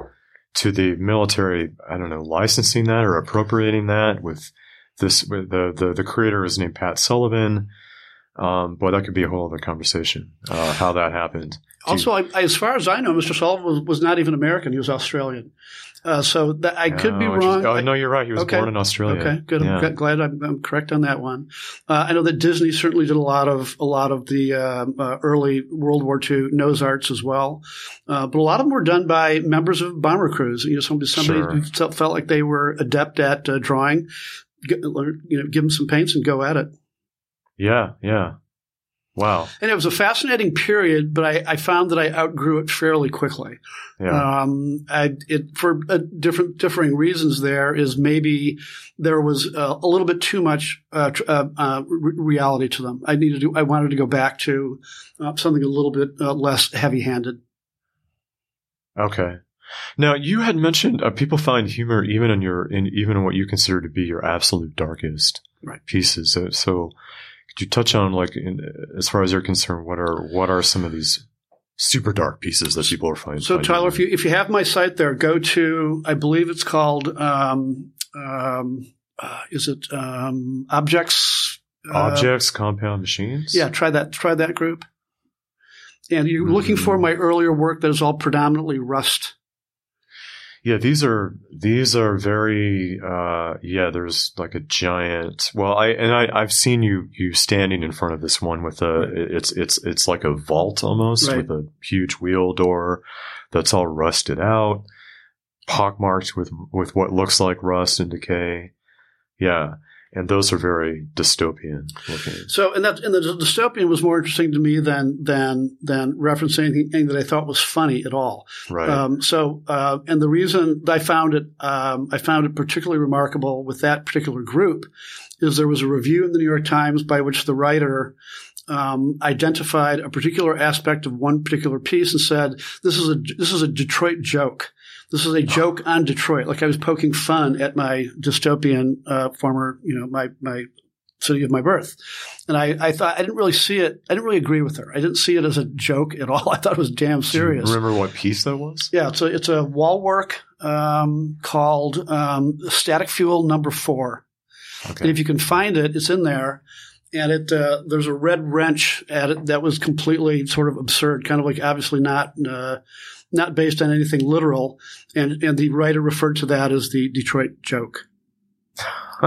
to the military. I don't know, licensing that or appropriating that with this. With the the the creator is named Pat Sullivan. Um, boy, that could be a whole other conversation. Uh, how that happened. Also, I, as far as I know, Mr. Sullivan was, was not even American; he was Australian. Uh, so that I could oh, be wrong. Oh, no, you're right. He was okay. born in Australia. Okay, good. Yeah. I'm glad I'm, I'm, correct on that one. Uh, I know that Disney certainly did a lot of a lot of the uh, uh early World War II nose arts as well, uh, but a lot of them were done by members of bomber crews. You know, somebody somebody sure. who felt like they were adept at uh, drawing. Get, you know, give them some paints and go at it. Yeah, yeah. Wow. And it was a fascinating period, but I, I found that I outgrew it fairly quickly. Yeah. Um, I, it, for uh, different, differing reasons there is maybe there was uh, a little bit too much, uh, uh, uh reality to them. I needed to, I wanted to go back to uh, something a little bit less heavy handed. Okay. Now you had mentioned people find humor even in your, in even in what you consider to be your absolute darkest right. pieces. So, so could you touch on like in, as far as you're concerned, what are what are some of these super dark pieces that people are finding? So Tyler, if you if you have my site there, go to I believe it's called um, um, uh, is it um, objects uh, objects compound machines? Yeah, try that try that group. And you're mm-hmm. looking for mm-hmm. my earlier work that is all predominantly Rust yeah, these are these are very uh, yeah. There's like a giant. Well, I and I I've seen you you standing in front of this one with a it's it's it's like a vault almost right. with a huge wheel door that's all rusted out, pockmarked with with what looks like rust and decay. Yeah, and those are very dystopian looking. So, and that and the dystopian was more interesting to me than than than referencing anything that I thought was funny at all. Right. Um, so, uh, and the reason I found it um, I found it particularly remarkable with that particular group is there was a review in the New York Times by which the writer um, identified a particular aspect of one particular piece and said, "This is a this is a Detroit joke." This is a joke on Detroit. Like I was poking fun at my dystopian uh, former, you know, my my city of my birth, and I, I thought I didn't really see it. I didn't really agree with her. I didn't see it as a joke at all. I thought it was damn serious. remember what piece that was? Yeah, it's a it's a wall work um, called um, Static Fuel Number Four, Okay. and if you can find it, it's in there. And it uh, there's a red wrench at it that was completely sort of absurd, kind of like obviously not uh, not based on anything literal. And and the writer referred to that as the Detroit joke.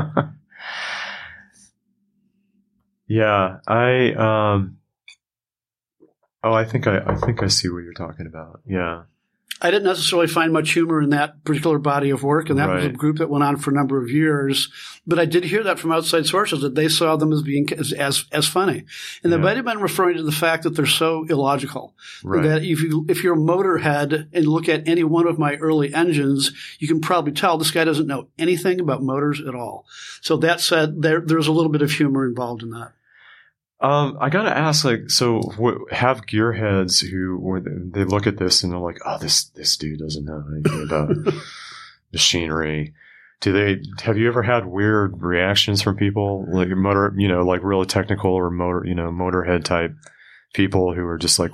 yeah, I um. Oh, I think I, I think I see what you're talking about. Yeah. I didn't necessarily find much humor in that particular body of work, and that was a group that went on for a number of years. But I did hear that from outside sources that they saw them as being as as, as funny, and they might have been referring to the fact that they're so illogical. Right. That if you if you're a motorhead and look at any one of my early engines, you can probably tell this guy doesn't know anything about motors at all. So that said, there there's a little bit of humor involved in that. Um, I gotta ask, like, so wh- have gearheads who when they look at this and they're like, "Oh, this this dude doesn't know anything about machinery." Do they? Have you ever had weird reactions from people, like motor, you know, like really technical or motor, you know, motorhead type people who are just like,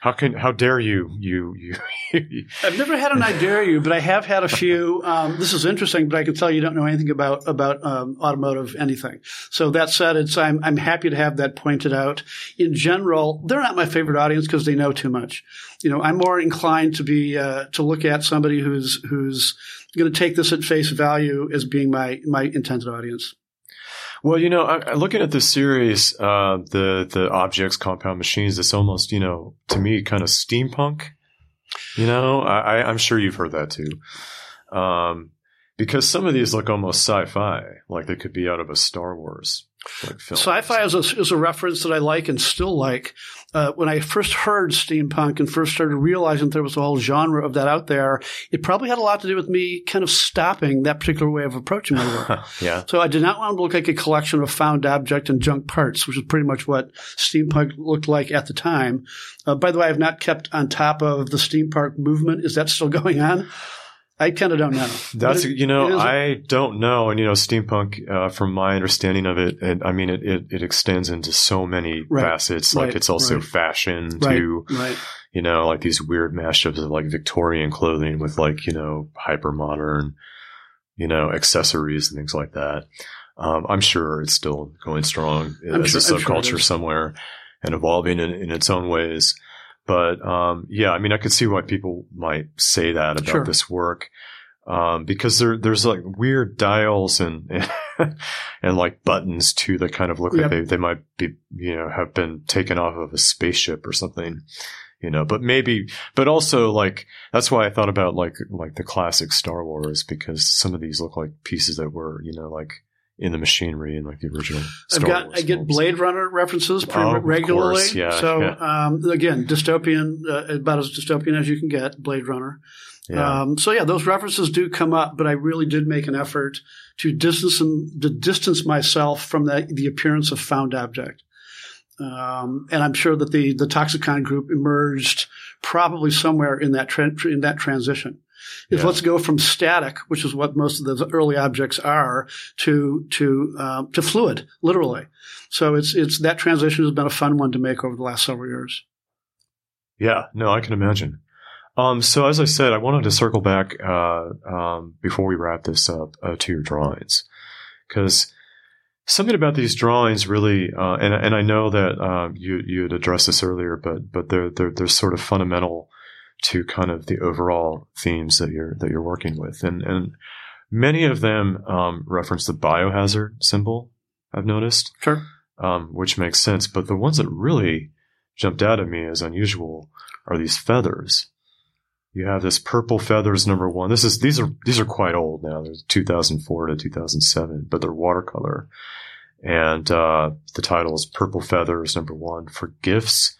"How can? How dare you? You you?" I've never had an I dare you, but I have had a few. Um, this is interesting, but I can tell you don't know anything about about um, automotive anything. So that said, it's I'm I'm happy to have that pointed out. In general, they're not my favorite audience because they know too much. You know, I'm more inclined to be uh, to look at somebody who's who's going to take this at face value as being my my intended audience. Well, you know, looking at this series, uh, the the objects, compound machines, it's almost, you know, to me, kind of steampunk. You know, I- I'm sure you've heard that too, um, because some of these look almost sci-fi, like they could be out of a Star Wars like film. Sci-fi is a, is a reference that I like and still like. Uh, when I first heard steampunk and first started realizing there was a whole genre of that out there, it probably had a lot to do with me kind of stopping that particular way of approaching my work. yeah, So I did not want to look like a collection of found object and junk parts, which is pretty much what steampunk looked like at the time. Uh, by the way, I've not kept on top of the steampunk movement. Is that still going on? I kind of don't know. that's it- you know, it is a- I don't know, and you know, steampunk, uh, from my understanding of it, and I mean, it, it, it extends into so many Right, facets. Like right, it's also right. fashion right. you know, like these weird mashups of like Victorian clothing with like, you know, hyper modern, you know, accessories and things like that. Um, I'm sure it's still going strong I'm as sure- a I'm sure subculture somewhere and evolving in, in its own ways. But um, yeah, I mean, I could see why people might say that about Sure. this work. Um, because there, there's like weird dials and, and like buttons too that kind of look Yep. like they, they might be, you know, have been taken off of a spaceship or something, you know, but maybe, but also like, that's why I thought about like, like the classic Star Wars because some of these look like pieces that were, you know, like in the machinery in like the original I've got Wars I get films. Blade Runner references pretty Oh, regularly. course, yeah, so yeah. Um, again, dystopian, uh, about as dystopian as you can get. Blade Runner. Yeah. Um, so yeah, those references do come up, but I really did make an effort to distance to distance myself from the the appearance of found object. Um, and I'm sure that the the Toxicon group emerged probably somewhere in that tra- in that transition. Is Yeah. let's go from static, which is what most of those early objects are, to to um, to fluid, literally. So it's it's that transition has been a fun one to make over the last several years. Yeah, no, I can imagine. Um, so as I said, I wanted to circle back uh, um, before we wrap this up uh, to your drawings, because something about these drawings really, uh, and and I know that uh, you you had addressed this earlier, but but they're they're they're sort of fundamental to kind of the overall themes that you're that you're working with, and and many of them um, reference the biohazard symbol. I've noticed Sure. um, which makes sense. But the ones that really jumped out at me as unusual are these feathers. you have this purple feathers number one. This is these are these are quite old now. There's 2004 to 2007, but they're watercolor, and uh, the title is Purple Feathers number one for gifts,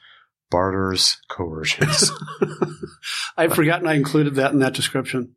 barters, coercions. I've forgotten I included that in that description.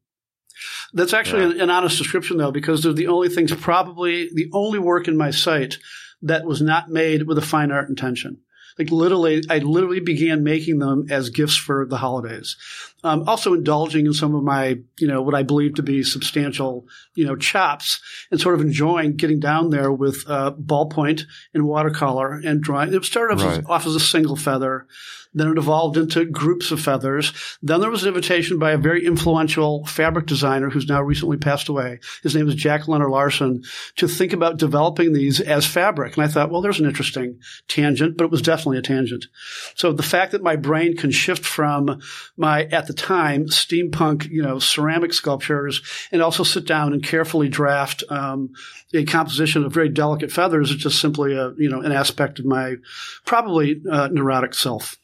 That's actually Yeah. an, an honest description, though, because they're the only things, probably the only work in my site that was not made with a fine art intention. Like literally, I literally began making them as gifts for the holidays. Um, also indulging in some of my, you know, what I believe to be substantial, you know, chops and sort of enjoying getting down there with uh, ballpoint and watercolor and drawing. It started off, Right. as, off as a single feather. Then it evolved into groups of feathers. Then there was an invitation by a very influential fabric designer who's now recently passed away. His name is Jack Lenor Larsen to think about developing these as fabric. And I thought, well, there's an interesting tangent, but it was definitely a tangent. So the fact that my brain can shift from my, at the time, steampunk, you know, ceramic sculptures and also sit down and carefully draft, um, a composition of very delicate feathers is just simply a, you know, an aspect of my probably uh, neurotic self.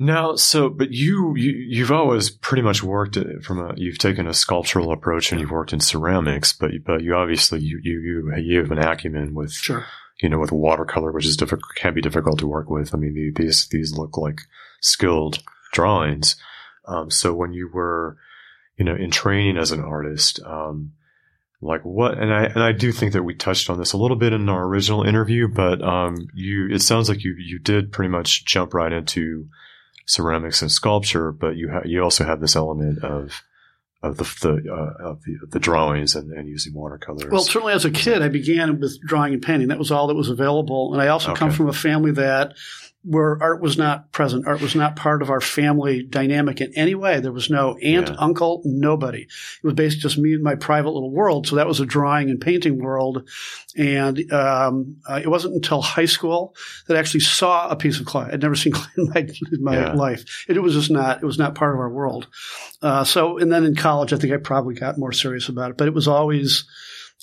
Now, so, but you, you, you've always pretty much worked from a, you've taken a sculptural approach and you've worked in ceramics, but, but you obviously, you, you, you, you have an acumen with, Sure. you know, with watercolor, which is difficult, can be difficult to work with. I mean, the- these, these look like skilled drawings. Um, so when you were, you know, in training as an artist, um, like what, and I, and I do think that we touched on this a little bit in our original interview, but, um, you, it sounds like you, you did pretty much jump right into ceramics and sculpture, but you ha- you also have this element of, of the, the, uh, of the, the drawings and, and using watercolors. Well, certainly as a kid, I began with drawing and painting. That was all that was available. And I also come from a family that where art was not present. Art was not part of our family dynamic in any way. There was no aunt, Yeah. uncle, nobody. It was basically just me and my private little world. So that was a drawing and painting world. And um, uh, it wasn't until high school that I actually saw a piece of clay. I'd never seen clay in my, in my Yeah. life. It, was just not. It was not part of our world. Uh, so, and then in college, I think I probably got more serious about it. But it was always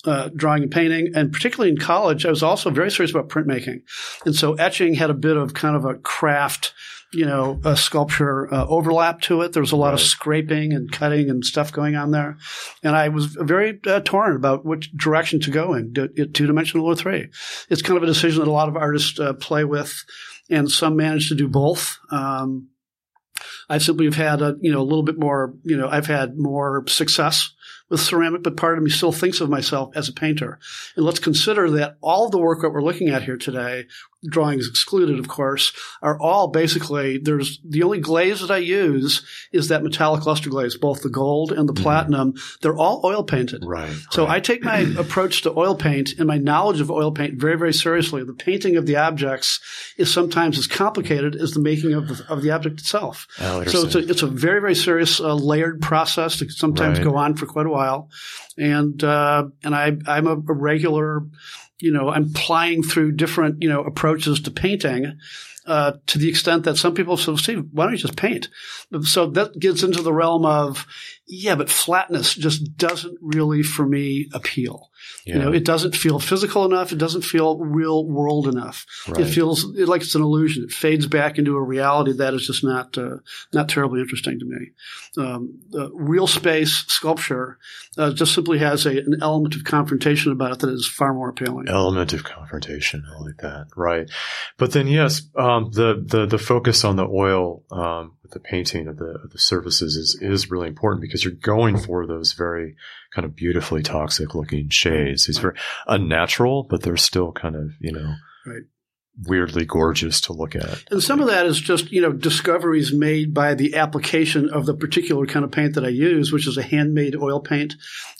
uh, drawing and painting, and particularly in college, I was also very serious about printmaking. And so etching had a bit of kind of a craft, you know, a sculpture uh, overlap to it. There was a lot of scraping and cutting and stuff going on there. And I was very uh, torn about which direction to go in, two dimensional or three. It's kind of a decision that a lot of artists uh, play with, and some manage to do both. Um, I simply have had a, you know, a little bit more, you know, I've had more success with ceramic, but part of me still thinks of myself as a painter. And let's consider that all the work that we're looking at here today, drawings excluded, of course, are all basically, there's the only glaze that I use is that metallic luster glaze, both the gold and the mm-hmm. platinum. They're all oil painted. right. So right. I take my approach to oil paint and my knowledge of oil paint very, very seriously. The painting of the objects is sometimes as complicated as the making of the, of the object itself. Oh, So it's a, it's a very, very serious uh, layered process that sometimes Right. go on for quite a while. And, uh, and I, I'm a, a regular, you know, I'm plying through different, you know, approaches to painting. Uh, to the extent that some people say, Steve, why don't you just paint? So that gets into the realm of, yeah, but flatness just doesn't really, for me, appeal. yeah. You know, it doesn't feel physical enough. It doesn't feel real world enough. right. It feels like it's an illusion. It fades back into a reality that is just not uh, not terribly interesting to me. Um, the real space sculpture uh, just simply has a, an element of confrontation about it that is far more appealing. element of confrontation. I like that. Right. But then, yes, um, the, the, the focus on the oil, um, with the painting of the, of the surfaces is, is really important because you're going for those very kind of beautifully toxic looking shades. These very unnatural, but they're still kind of, you know, Right. weirdly gorgeous to look at. And some of that is just, you know, discoveries made by the application of the particular kind of paint that I use, which is a handmade oil paint.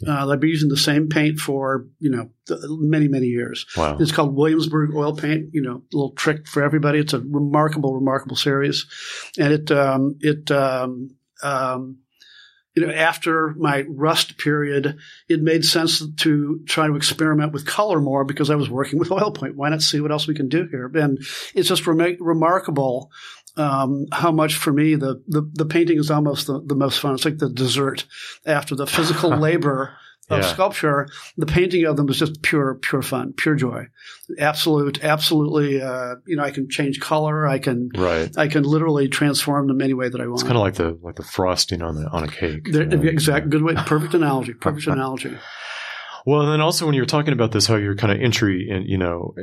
Uh, I've been using the same paint for, you know, many, many years. Wow. It's called Williamsburg Oil Paint. You know, a little trick for everybody. It's a remarkable, remarkable series, and it um, it um, um, you know after my rust period, it made sense to try to experiment with color more because I was working with oil paint. Why not see what else we can do here? And it's just rema- remarkable. Um, how much for me the, the, the painting is almost the, the most fun. It's like the dessert after the physical labor of Yeah. sculpture, the painting of them was just pure, pure fun, pure joy. Absolute, absolutely. Uh, you know, I can change color. I can, Right. I can literally transform them any way that I want. It's kind of like the like the frosting on the on a cake. There- you know? exact, good way, perfect analogy, perfect analogy. Well, and then also when you were talking about this, how your kind of entry in, you know,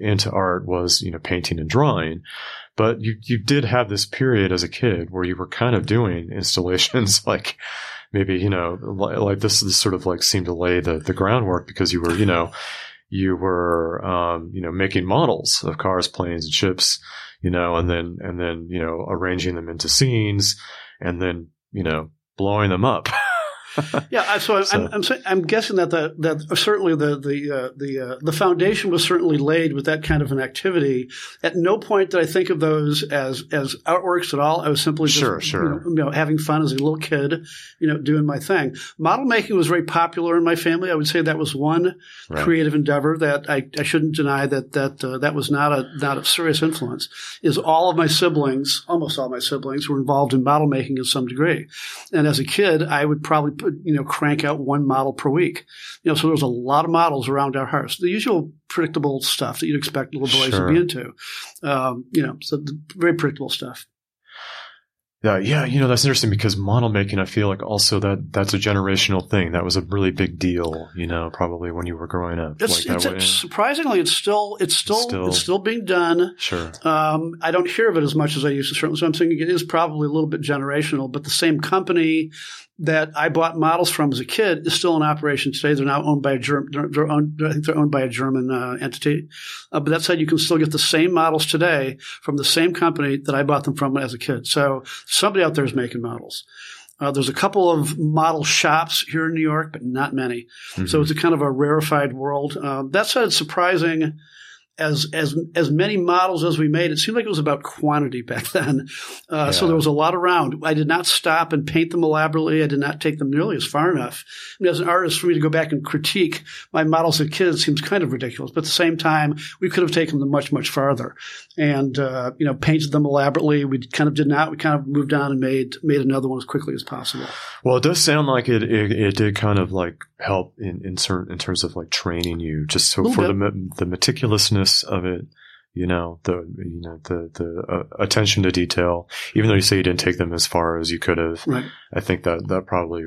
into art was, you know, painting and drawing, but you, you did have this period as a kid where you were kind of doing installations like maybe, you know, like this, this sort of like seemed to lay the, the groundwork because you were, you know, you were, um, you know, making models of cars, planes, and ships, you know, and then, and then, you know, arranging them into scenes and then, you know, blowing them up. Yeah, so, So- I'm, I'm, I'm guessing that the, that certainly the the uh, the uh, the foundation was certainly laid with that kind of an activity. At no point did I think of those as as artworks at all. I was simply just, Sure, sure. You, know, you know, having fun as a little kid, you know, doing my thing. Model making was very popular in my family. I would say that was one Right. creative endeavor that I, I shouldn't deny that that uh, that was not a not a serious influence. Is all of my siblings, almost all my siblings, were involved in model making in some degree, and as a kid, I would probably put, you know crank out one model per week. You know, so there was a lot of models around our house. The usual predictable stuff that you'd expect little boys Sure. to be into. Um, you know, so the very predictable stuff. Yeah, yeah, you know that's interesting because model making. I feel like also that that's a generational thing. That was a really big deal, you know, probably when you were growing up. It's, like it's, surprisingly, it's still it's still Still- it's still being done. Sure. Um, I don't hear of it as much as I used to. Certainly, so I'm thinking it is probably a little bit generational. But the same company that I bought models from as a kid is still in operation today. They're now owned by a German. They're, owned. I think they're owned by a German uh, entity. Uh, but that said, you can still get the same models today from the same company that I bought them from as a kid. So somebody out there is making models. Uh, there's a couple of model shops here in New York, but not many. So Mhm. it's a kind of a rarefied world. Um, that said, it's surprising as as as many models as we made. It seemed like it was about quantity back then. Uh, So there was a lot around. I did not stop and paint them elaborately. I did not take them nearly as far enough. I mean, as an artist, for me to go back and critique my models as kids seems kind of ridiculous. But at the same time, we could have taken them much much farther, and uh, you know, painted them elaborately. We kind of did not. We kind of moved on and made made another one as quickly as possible. Well, it does sound like it. It, it did kind of like help in in, certain, in terms of like training you, just so for bit. the the meticulousness of it. You know the you know the the uh, attention to detail. Even though you say you didn't take them as far as you could have, Right. I think that that probably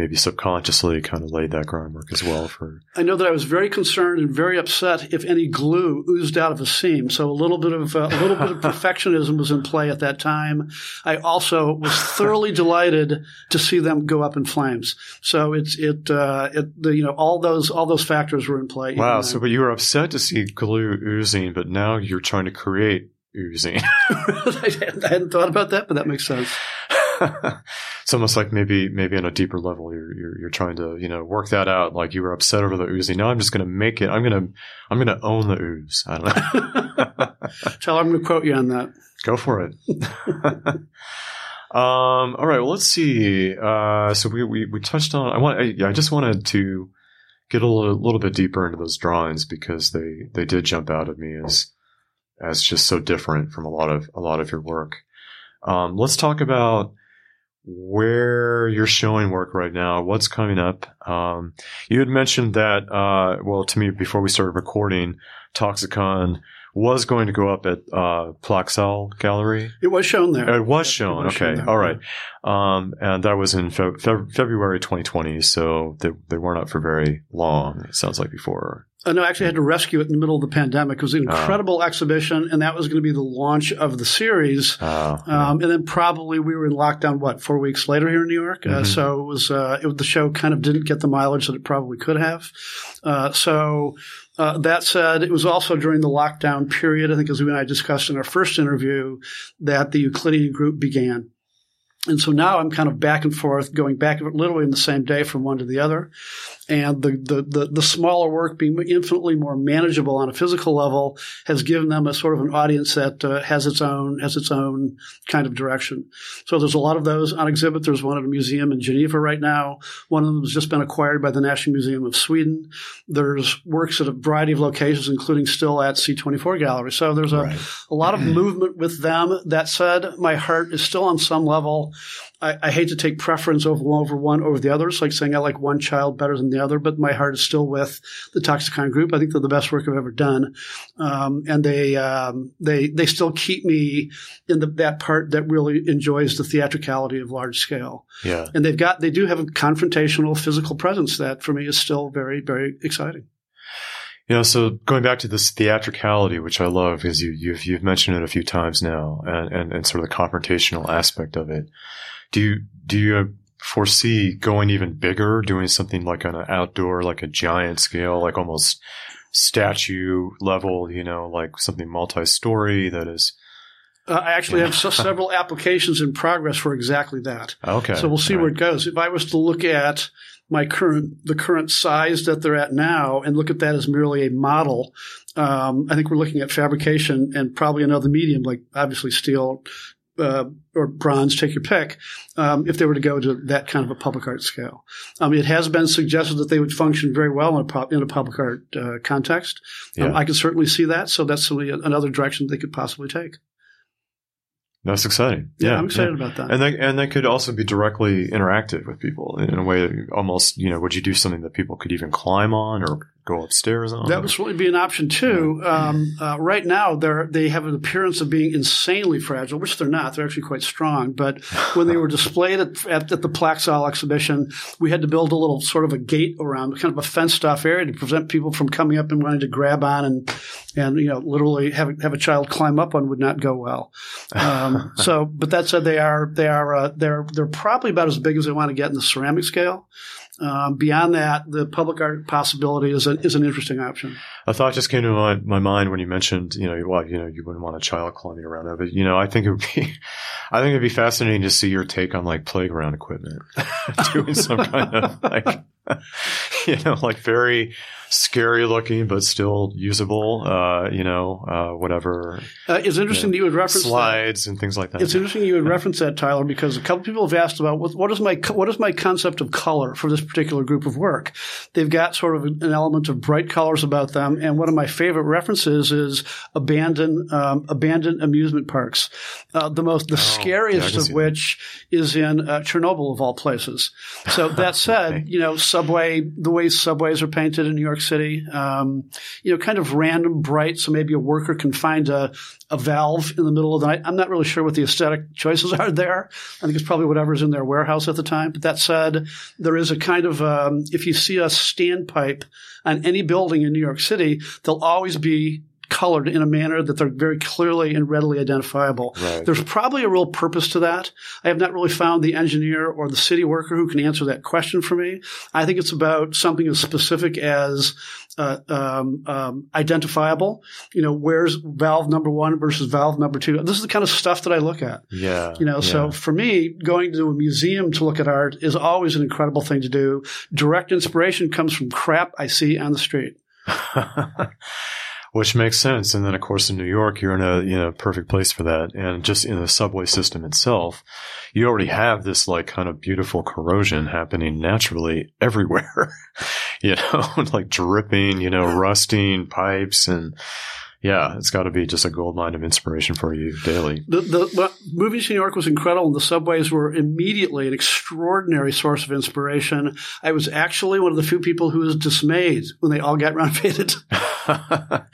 maybe subconsciously kind of laid that groundwork as well for I know that I was very concerned and very upset if any glue oozed out of a seam. So a little bit of uh, a little bit of perfectionism was in play at that time. I also was thoroughly delighted to see them go up in flames. So it's it uh, it the, you know all those all those factors were in play. Wow. then. So, but you were upset to see glue oozing, but now you're trying to create oozing. I hadn't thought about that, but that makes sense. it's almost like maybe, maybe on a deeper level, you're, you're, you're trying to, you know, work that out. Like you were upset over the oozing. Now I'm just going to make it. I'm going to, I'm going to own the ooze. I don't know. Tell I'm going to quote you on that. Go for it. um, all right. Well, let's see. Uh, so we, we, we touched on, I want, I, yeah, I just wanted to get a little, little bit deeper into those drawings because they, they did jump out at me as, as just so different from a lot of, a lot of your work. Um, let's talk about where you're showing work right now, what's coming up. Um, you had mentioned that, uh, well, to me before we started recording, Toxicon was going to go up at uh, Plaxall Gallery. It was shown there. It was shown. It was okay, shown all right. Um, and that was in Fe- Fe- February 2020, so they, they weren't up for very long. It sounds like before. Uh, no, I actually had to rescue it in the middle of the pandemic. It was an Oh. incredible exhibition, and that was going to be the launch of the series. Uh, Um, and then probably we were in lockdown, what, four weeks later here in New York? Uh, Mhm. so it was, uh, it, the show kind of didn't get the mileage that it probably could have. Uh, so, uh, that said, it was also during the lockdown period, I think as we and I discussed in our first interview, that the Euclidean group began. And so now I'm kind of back and forth, going back literally in the same day from one to the other. And the, the, the, the smaller work being infinitely more manageable on a physical level has given them a sort of an audience that uh, has its own, has its own kind of direction. So there's a lot of those on exhibit. There's one at a museum in Geneva right now. One of them has just been acquired by the National Museum of Sweden. There's works at a variety of locations, including still at C24 Gallery. So there's a, right. a lot of movement with them. That said, my heart is still on some level I, I, hate to take preference over one over one over the others, like saying I like one child better than the other, but my heart is still with the Toxicon group. I think they're the best work I've ever done, um, and they um, they they still keep me in the, that part that really enjoys the theatricality of large scale. Yeah, and they've got they do have a confrontational physical presence that for me is still very very exciting. Know, so going back to this theatricality, which I love, because you, you've you've mentioned it a few times now, and, and, and sort of the confrontational aspect of it. Do you do you foresee going even bigger, doing something like on an outdoor, like a giant scale, like almost statue level? You know, like something multi-story that is. Uh, I actually have several applications in progress for exactly that. Okay. So we'll see where it goes. If I was to look at my current the current size that they're at now and look at that as merely a model. Um, I think we're looking at fabrication and probably another medium like obviously steel uh, or bronze, take your pick. Um, if they were to go to that kind of a public art scale, um, it has been suggested that they would function very well in a, in a public art uh, context. Um, yeah. I can certainly see that. So that's another direction they could possibly take. That's exciting. Yeah, yeah I'm excited yeah. about that. And they, and they could also be directly interactive with people in a way almost, you know, would you do something that people could even climb on or go upstairs on? That would certainly be an option too. Um, uh, right now, they they have an appearance of being insanely fragile, which they're not. They're actually quite strong. But when they were displayed at, at, at the Plaxall exhibition, we had to build a little sort of a gate around, kind of a fenced off area to prevent people from coming up and wanting to grab on and and you know literally have have a child climb up on would not go well. Um, so, but that said, they are they are uh, they're they're probably about as big as they want to get in the ceramic scale. Um, beyond that, the public art possibility is, a, is an interesting option. A thought just came to my, my mind when you mentioned, you know, well, you know, you wouldn't want a child climbing around it, but you know, I think it would be, I think it'd be fascinating to see your take on like playground equipment, doing some kind of like, you know, like very scary looking but still usable. Uh, you know, uh, whatever. Uh, it's interesting you know, that you would reference slides that. and things like that. It's interesting you would reference that, Tyler, because a couple people have asked about what, what is my what is my concept of color for this particular group of work. They've got sort of an element of bright colors about them, and one of my favorite references is abandoned um, abandoned amusement parks. Uh, the most the oh, scariest yeah, of which that. is in uh, Chernobyl of all places. So that said, okay. you know, subway the way subways are painted in New York City. Um, you know, kind of random, bright. So maybe a worker can find a, a valve in the middle of the night. I'm not really sure what the aesthetic choices are there. I think it's probably whatever's in their warehouse at the time. But that said, there is a kind of um, if you see a standpipe on any building in New York City, there'll always be colored in a manner that they're very clearly and readily identifiable. Right. There's probably a real purpose to that. I have not really found the engineer or the city worker who can answer that question for me. I think it's about something as specific as uh, um, um, identifiable. You know, where's valve number one versus valve number two? This is the kind of stuff that I look at. Yeah. You know, yeah. so for me, going to a museum to look at art is always an incredible thing to do. Direct inspiration comes from crap I see on the street. which makes sense. And then, of course, in New York, you're in a you know perfect place for that. And just in the subway system itself, you already have this like kind of beautiful corrosion happening naturally everywhere. you know, like dripping, you know, rusting pipes and yeah, it's got to be just a gold mine of inspiration for you daily. The, the moving to New York was incredible, and the subways were immediately an extraordinary source of inspiration. I was actually one of the few people who was dismayed when they all got renovated.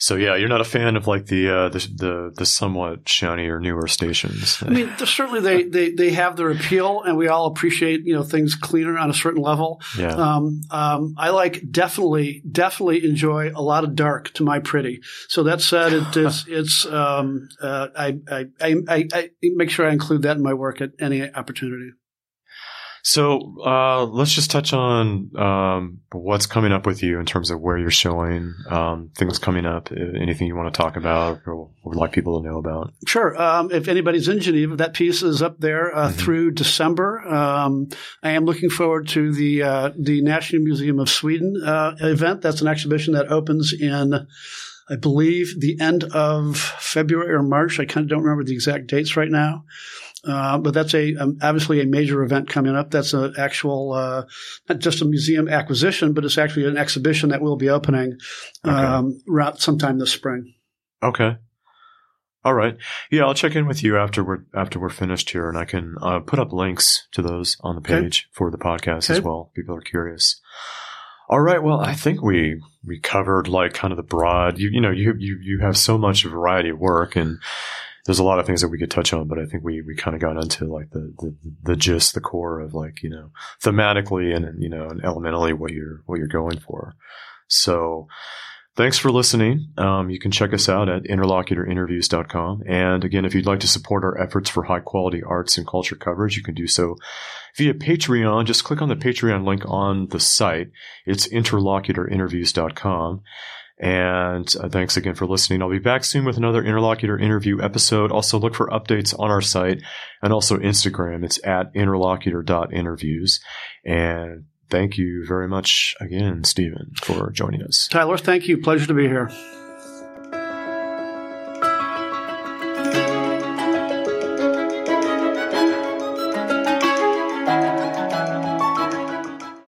So yeah, you're not a fan of like the uh, the, the, the somewhat shinier newer stations. I mean, certainly they, they they have their appeal, and we all appreciate you know things cleaner on a certain level. Yeah. Um, um, I like definitely definitely enjoy a lot of dark to my pretty. So that said, it is it's um, uh, I, I, I I make sure I include that in my work at any opportunity. So uh, let's just touch on um, what's coming up with you in terms of where you're showing um, things coming up. Anything you want to talk about or would like people to know about? Sure. Um, if anybody's in Geneva, that piece is up there uh, mm-hmm. through December. Um, I am looking forward to the uh, the National Museum of Sweden uh, event. That's an exhibition that opens in. I believe the end of February or March. I kind of don't remember the exact dates right now. Uh, but that's a um, obviously a major event coming up. That's an actual uh, not just a museum acquisition, but it's actually an exhibition that will be opening um, okay. sometime this spring. Okay. All right. Yeah, I'll check in with you after we're after we're finished here, and I can uh, put up links to those on the page okay. for the podcast okay. as well. People are curious. All right. Well, I think we we covered like kind of the broad. You you know you you you have so much variety of work, and there's a lot of things that we could touch on, but I think we we kind of got into like the the, the gist, the core of like you know thematically and you know and elementally what you're what you're going for. So. Thanks for listening. Um, you can check us out at interlocutorinterviews.com. And again, if you'd like to support our efforts for high quality arts and culture coverage, you can do so via Patreon. Just click on the Patreon link on the site. It's interlocutorinterviews.com. And uh, thanks again for listening. I'll be back soon with another interlocutor interview episode. Also look for updates on our site and also Instagram. It's at interlocutor.interviews. And thank you very much again, Steven, for joining us. Tyler, thank you. Pleasure to be here.